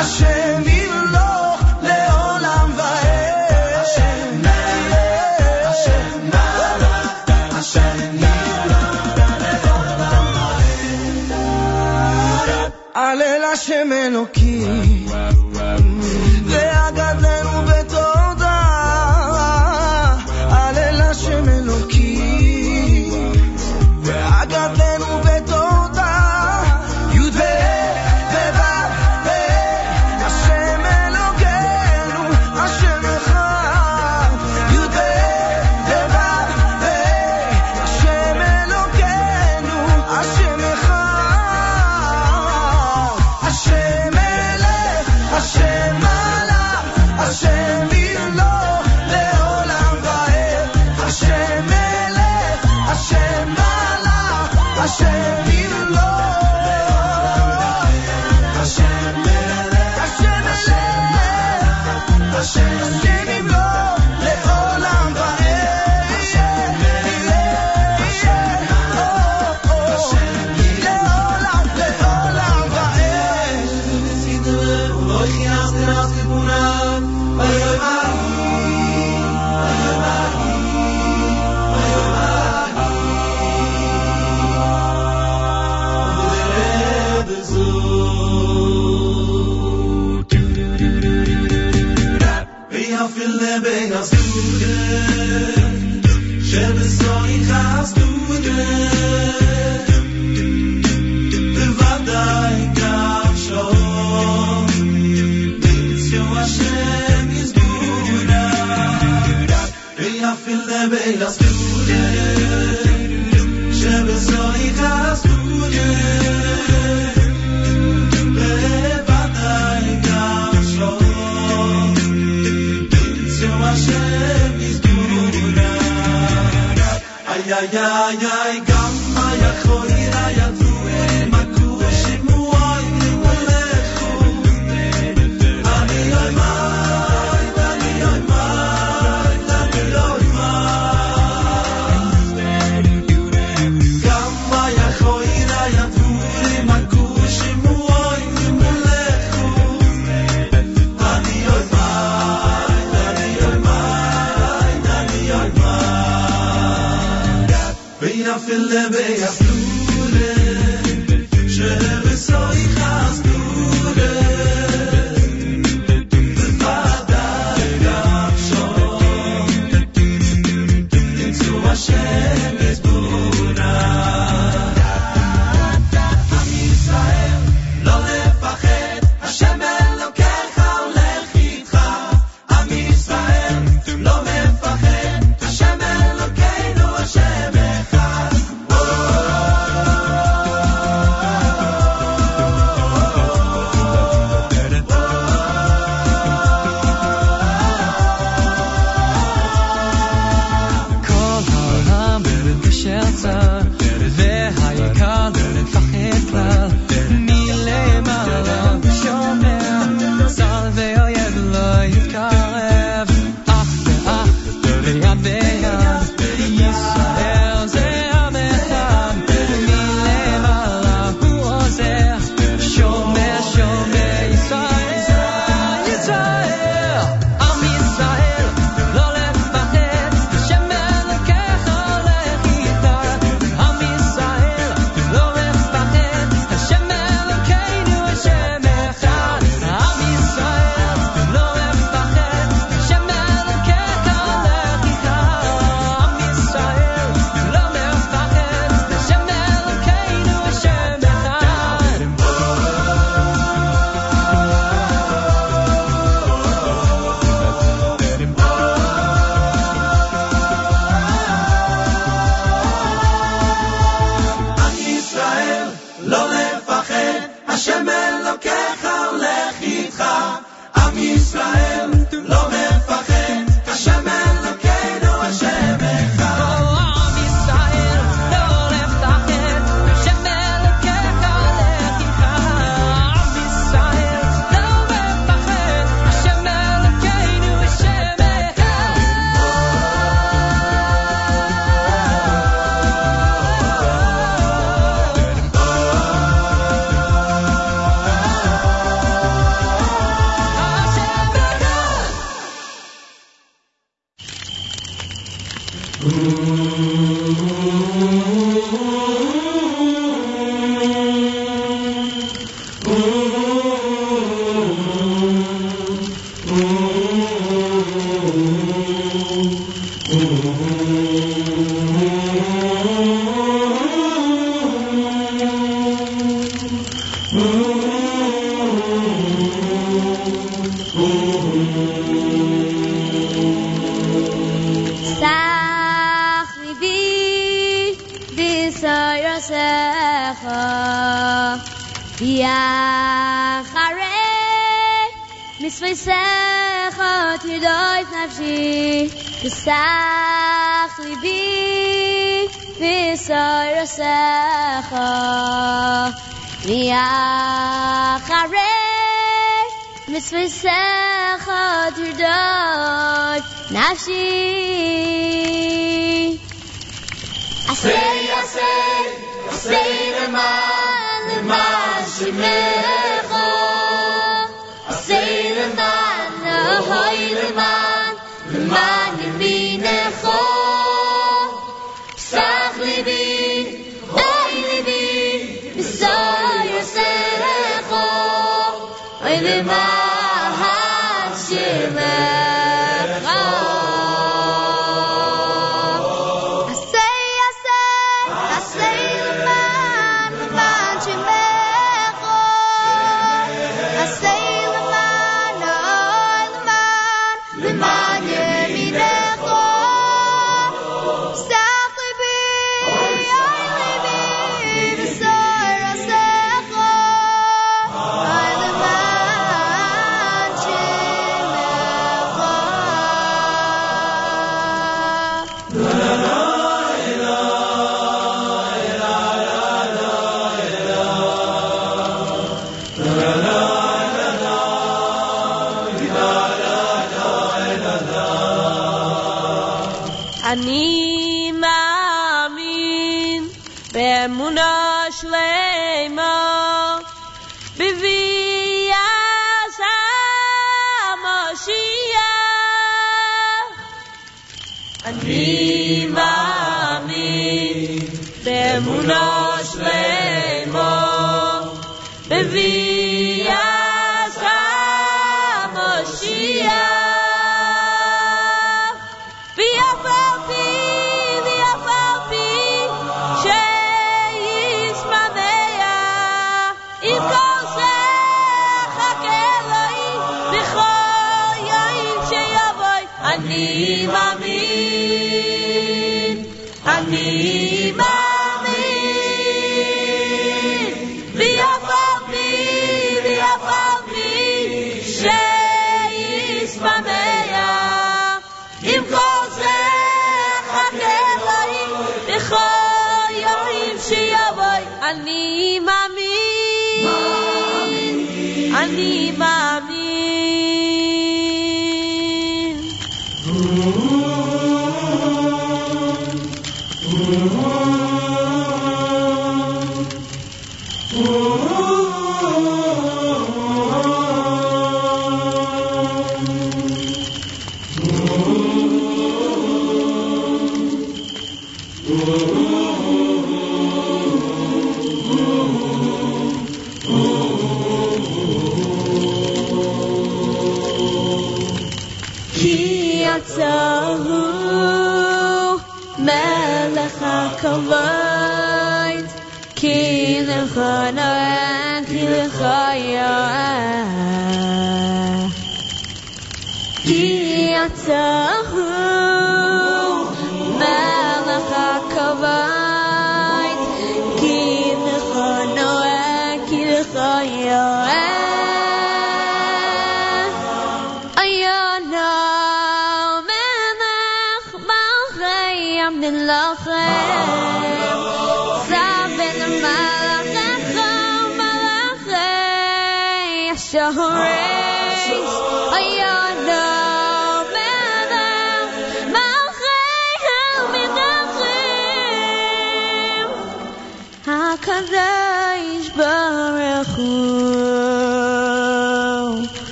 I Hashem. Ay, ay, ay, في اللي Yosecha Yachare Misveisecha Tidoit nafshi Tisach libi Visor Yosecha Yachare Misveisecha Tidoit nafshi. Asay, asay עשר מעל למעל שמחו עשר מעל נהוי למעל למעל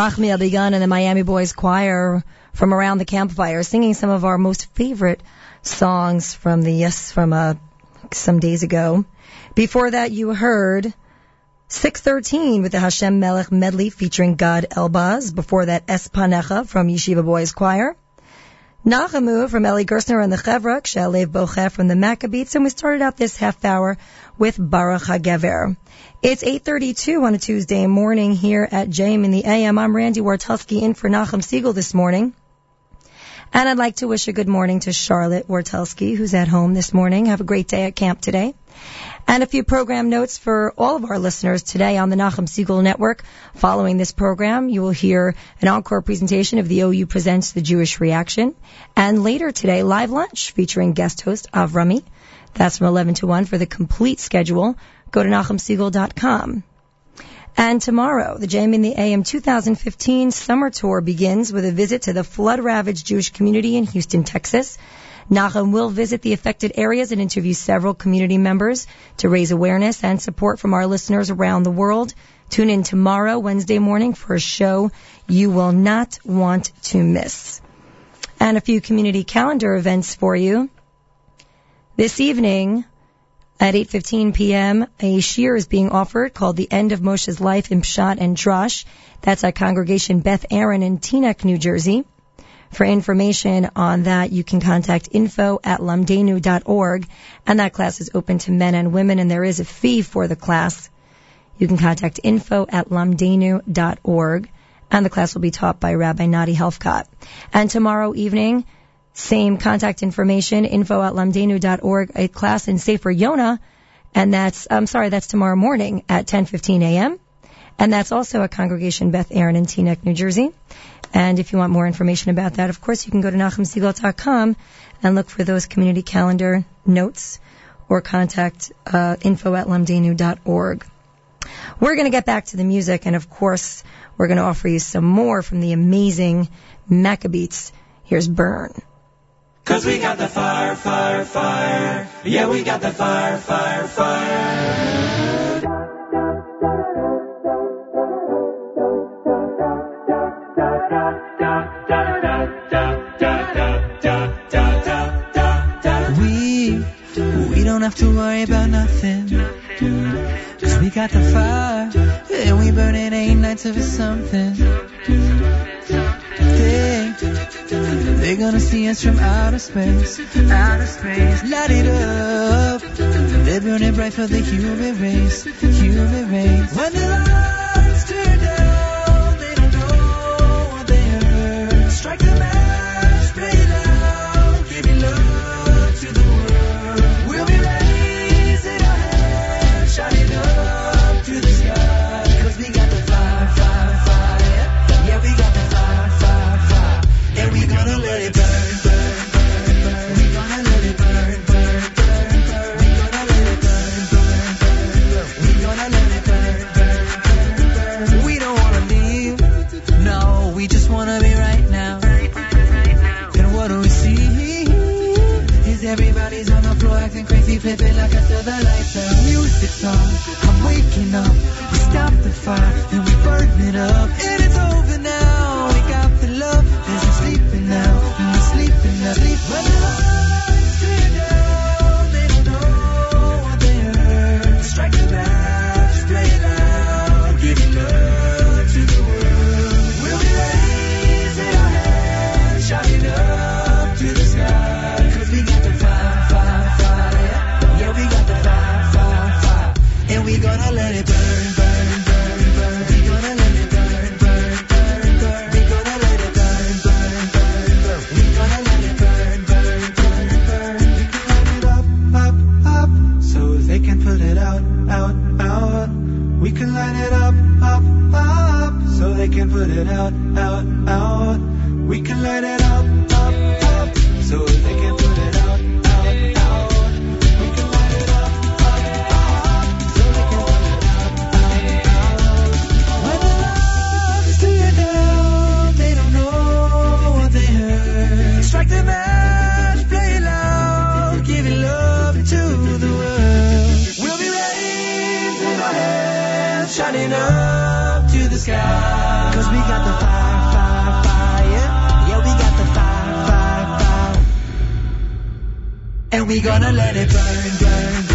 Yerachmiel Begun and the Miami Boys Choir from around the campfire, singing some of our most favorite songs from the yes from uh, some days ago. Before that, you heard 613 with the Hashem Melech medley featuring Gad Elbaz. Before that, Espanecha from Yeshiva Boys Choir. Nachamu from Eli Gerstner and the Chevra, Shalev Bocheh from the Maccabeats, and we started out this half hour with Baruch HaGever. It's 8.32 on a Tuesday morning here at JM in the AM. I'm Randi Wartelsky in for Nachum Segal this morning. And I'd like to wish a good morning to Charlotte Wartelsky, who's at home this morning. Have a great day at camp today. And a few program notes for all of our listeners today on the Nachum Segal Network. Following this program, you will hear an encore presentation of the OU Presents the Jewish Reaction. And later today, live lunch featuring guest host Avrami. That's from 11 to 1 for the complete schedule. Go to NachumSegal.com. And tomorrow, the JM in the AM 2015 summer tour begins with a visit to the flood-ravaged Jewish community in Houston, Texas. Nachum will visit the affected areas and interview several community members to raise awareness and support from our listeners around the world. Tune in tomorrow, Wednesday morning, for a show you will not want to miss. And a few community calendar events for you. This evening, at 8:15 p.m., a shiur is being offered called "The End of Moshe's Life in Pshat and Drash." That's at Congregation Beth Aaron in Teaneck, New Jersey. For information on that, you can contact info at lumdenu.org, and that class is open to men and women, and there is a fee for the class. You can contact info at lumdenu.org, and the class will be taught by Rabbi Nati Helfgot. And tomorrow evening, same contact information, info at lumdenu.org, a class in Sefer Yonah, and that's, I'm sorry, that's tomorrow morning at 10.15 a.m., and that's also at Congregation Beth Aaron in Teaneck, New Jersey. And if you want more information about that, of course, you can go to NachumSegal.com and look for those community calendar notes or contact uh, info at lumdenu.org. We're going to get back to the music, and of course, we're going to offer you some more from the amazing Maccabeats. Here's Burn. Cause we got the fire, fire, fire. Yeah, we got the fire, fire, fire. Don't have to worry about nothing. Cause we got the fire, and we burn it eight nights of something. They, they're gonna see us from outer space, outer space. Light it up, they're burning bright for the human race, human race. When the lights On, I'm waking up. We stop the fire and we burn it up. Out, out. We can light it we gonna let it burn, burn, burn.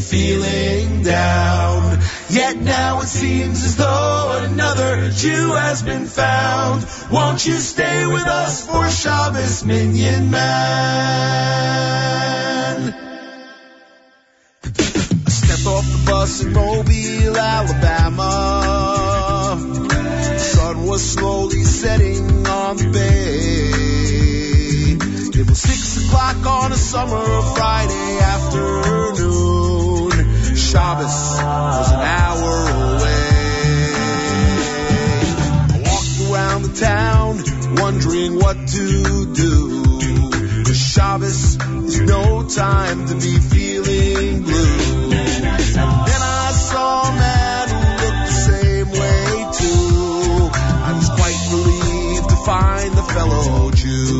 Feeling down. Yet now it seems as though another Jew has been found. Won't you stay with us for Shabbos, Minyan Man? I stepped off the bus in Mobile, Alabama. Sun was slowly setting on the bay. It was six o'clock on a summer Friday afternoon. Shabbos was an hour away. I walked around the town wondering what to do. 'Cause Shabbos is no time to be feeling blue. Then I saw a man who looked the same way too. I was quite relieved to find the fellow Jew.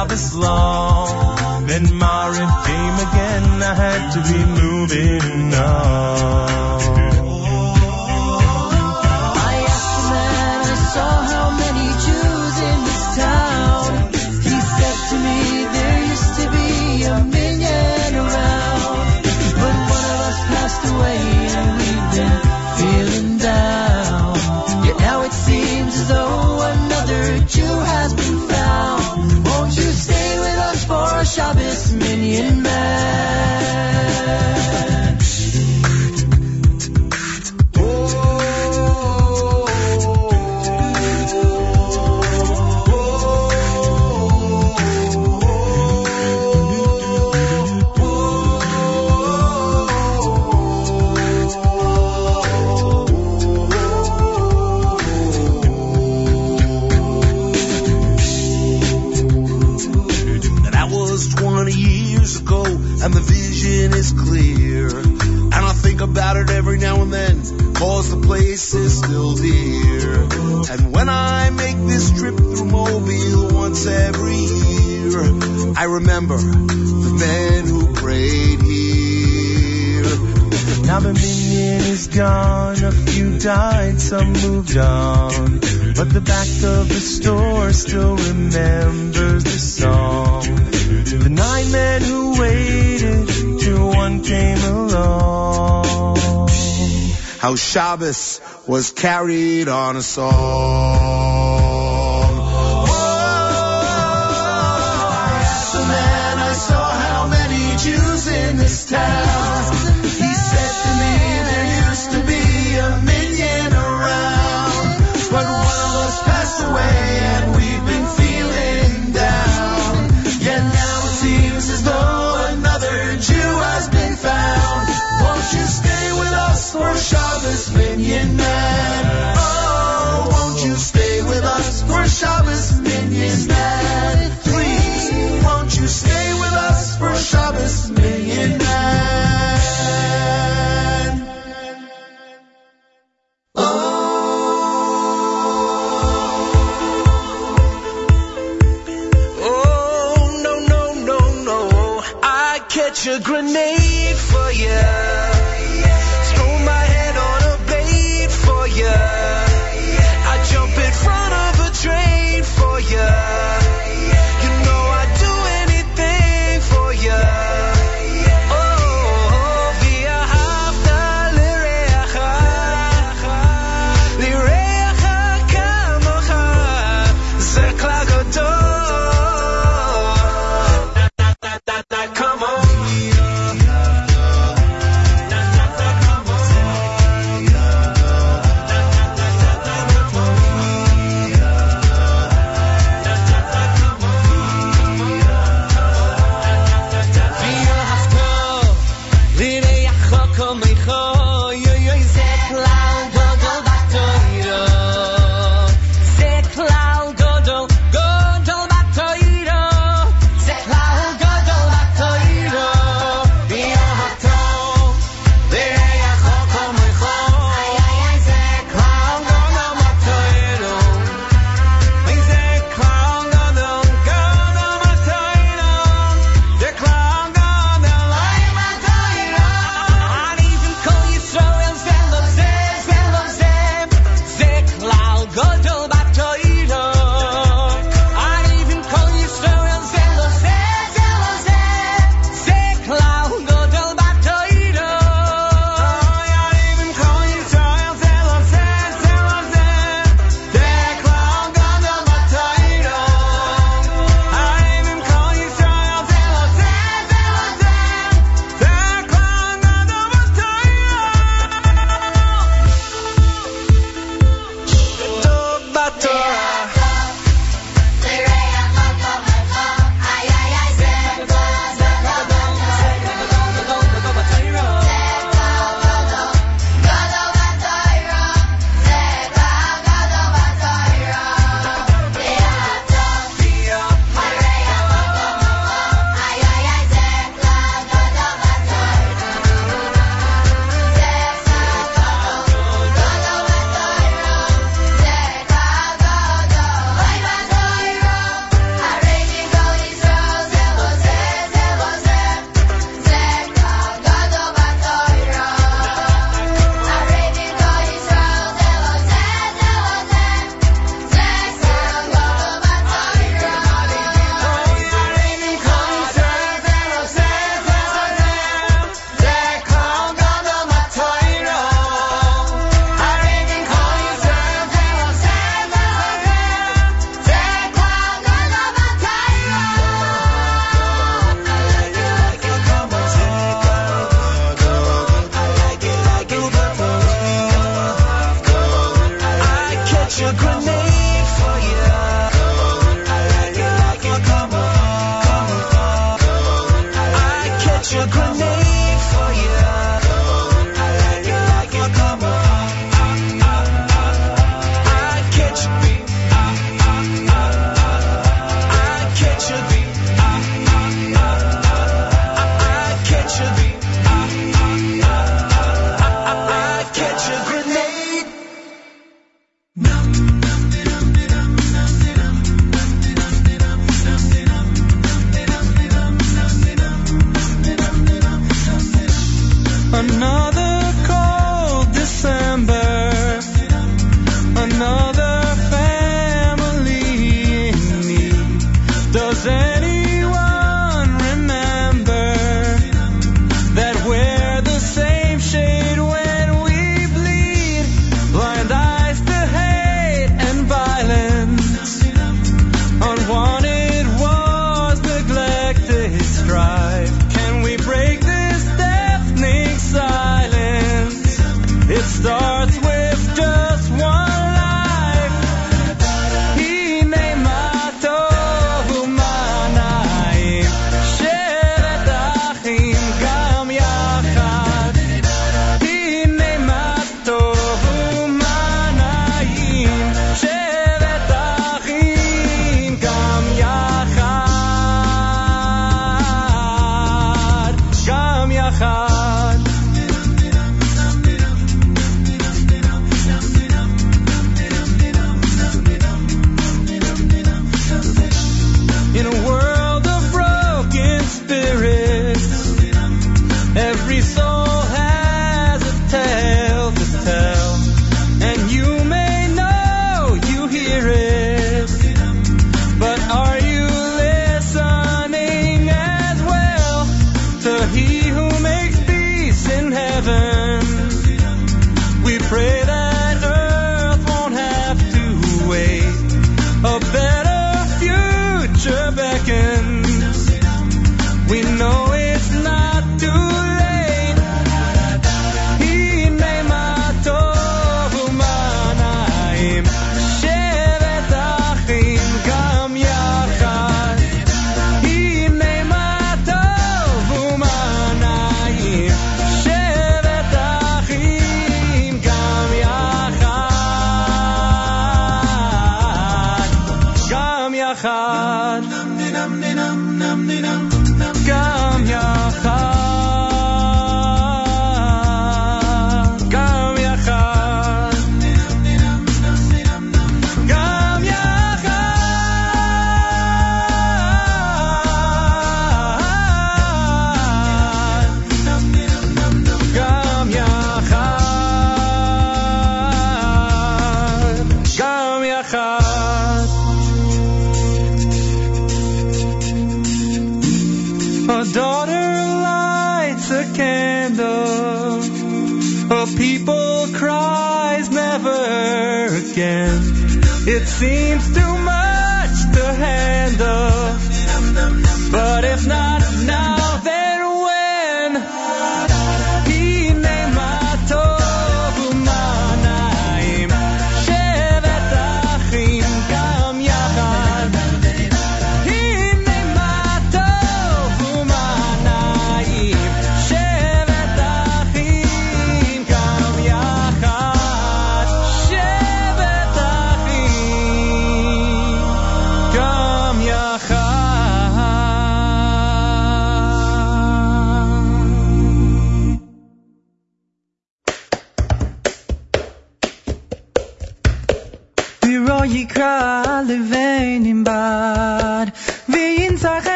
Shabbos long. Then Mariv came again, I had to be moving on. Shabbos, Minyan Man? Place is still dear. And when I make this trip through Mobile once every year, I remember the men who prayed here. Now the minyan is gone, a few died, some moved on. But the back of the store still remembers the song. The nine men who waited till one came along. How Shabbos was carried on a song. I asked the man I saw how many Jews in this town.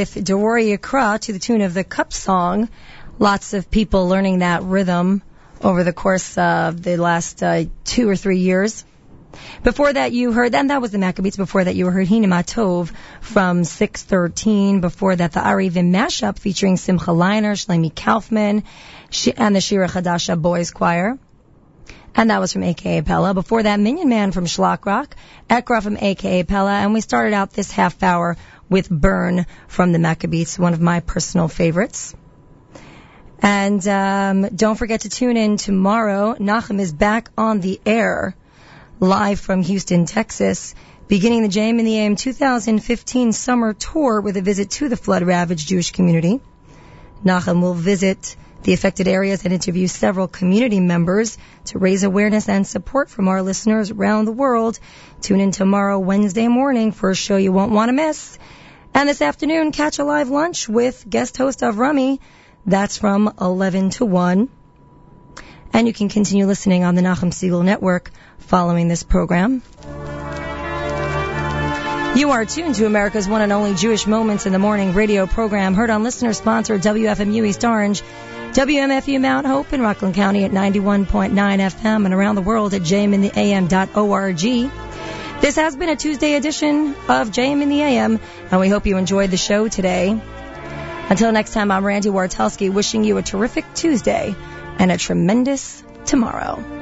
With Dewari Akra to the tune of the Cup Song. Lots of people learning that rhythm over the course of the last uh, two or three years. Before that, you heard, and that was the Maccabeats. Before that, you heard Hina Matov from 613. Before that, the Arivim mashup featuring Simcha Leiner, Shlomi Kaufman, and the Shira Chadasha Boys Choir. And that was from AKA Pella. Before that, Minyan Man from Shlock Rock, Ekra from AKA Pella, and we started out this half hour with Burn from the Maccabeats, one of my personal favorites. And um, don't forget to tune in tomorrow. Nachum is back on the air, live from Houston, Texas, beginning the JM in the AM 2015 summer tour with a visit to the flood-ravaged Jewish community. Nachum will visit the affected areas and interview several community members to raise awareness and support from our listeners around the world. Tune in tomorrow, Wednesday morning, for a show you won't want to miss. And this afternoon, catch a live lunch with guest host of Rummy. That's from 11 to 1. And you can continue listening on the Nachum Segal Network following this program. You are tuned to America's one and only Jewish Moments in the Morning radio program, heard on listener sponsored WFMU East Orange, WMFU Mount Hope in Rockland County at 91.9 FM and around the world at jmintheam.org. This has been a Tuesday edition of JM in the AM, and we hope you enjoyed the show today. Until next time, I'm Randi Wartelsky wishing you a terrific Tuesday and a tremendous tomorrow.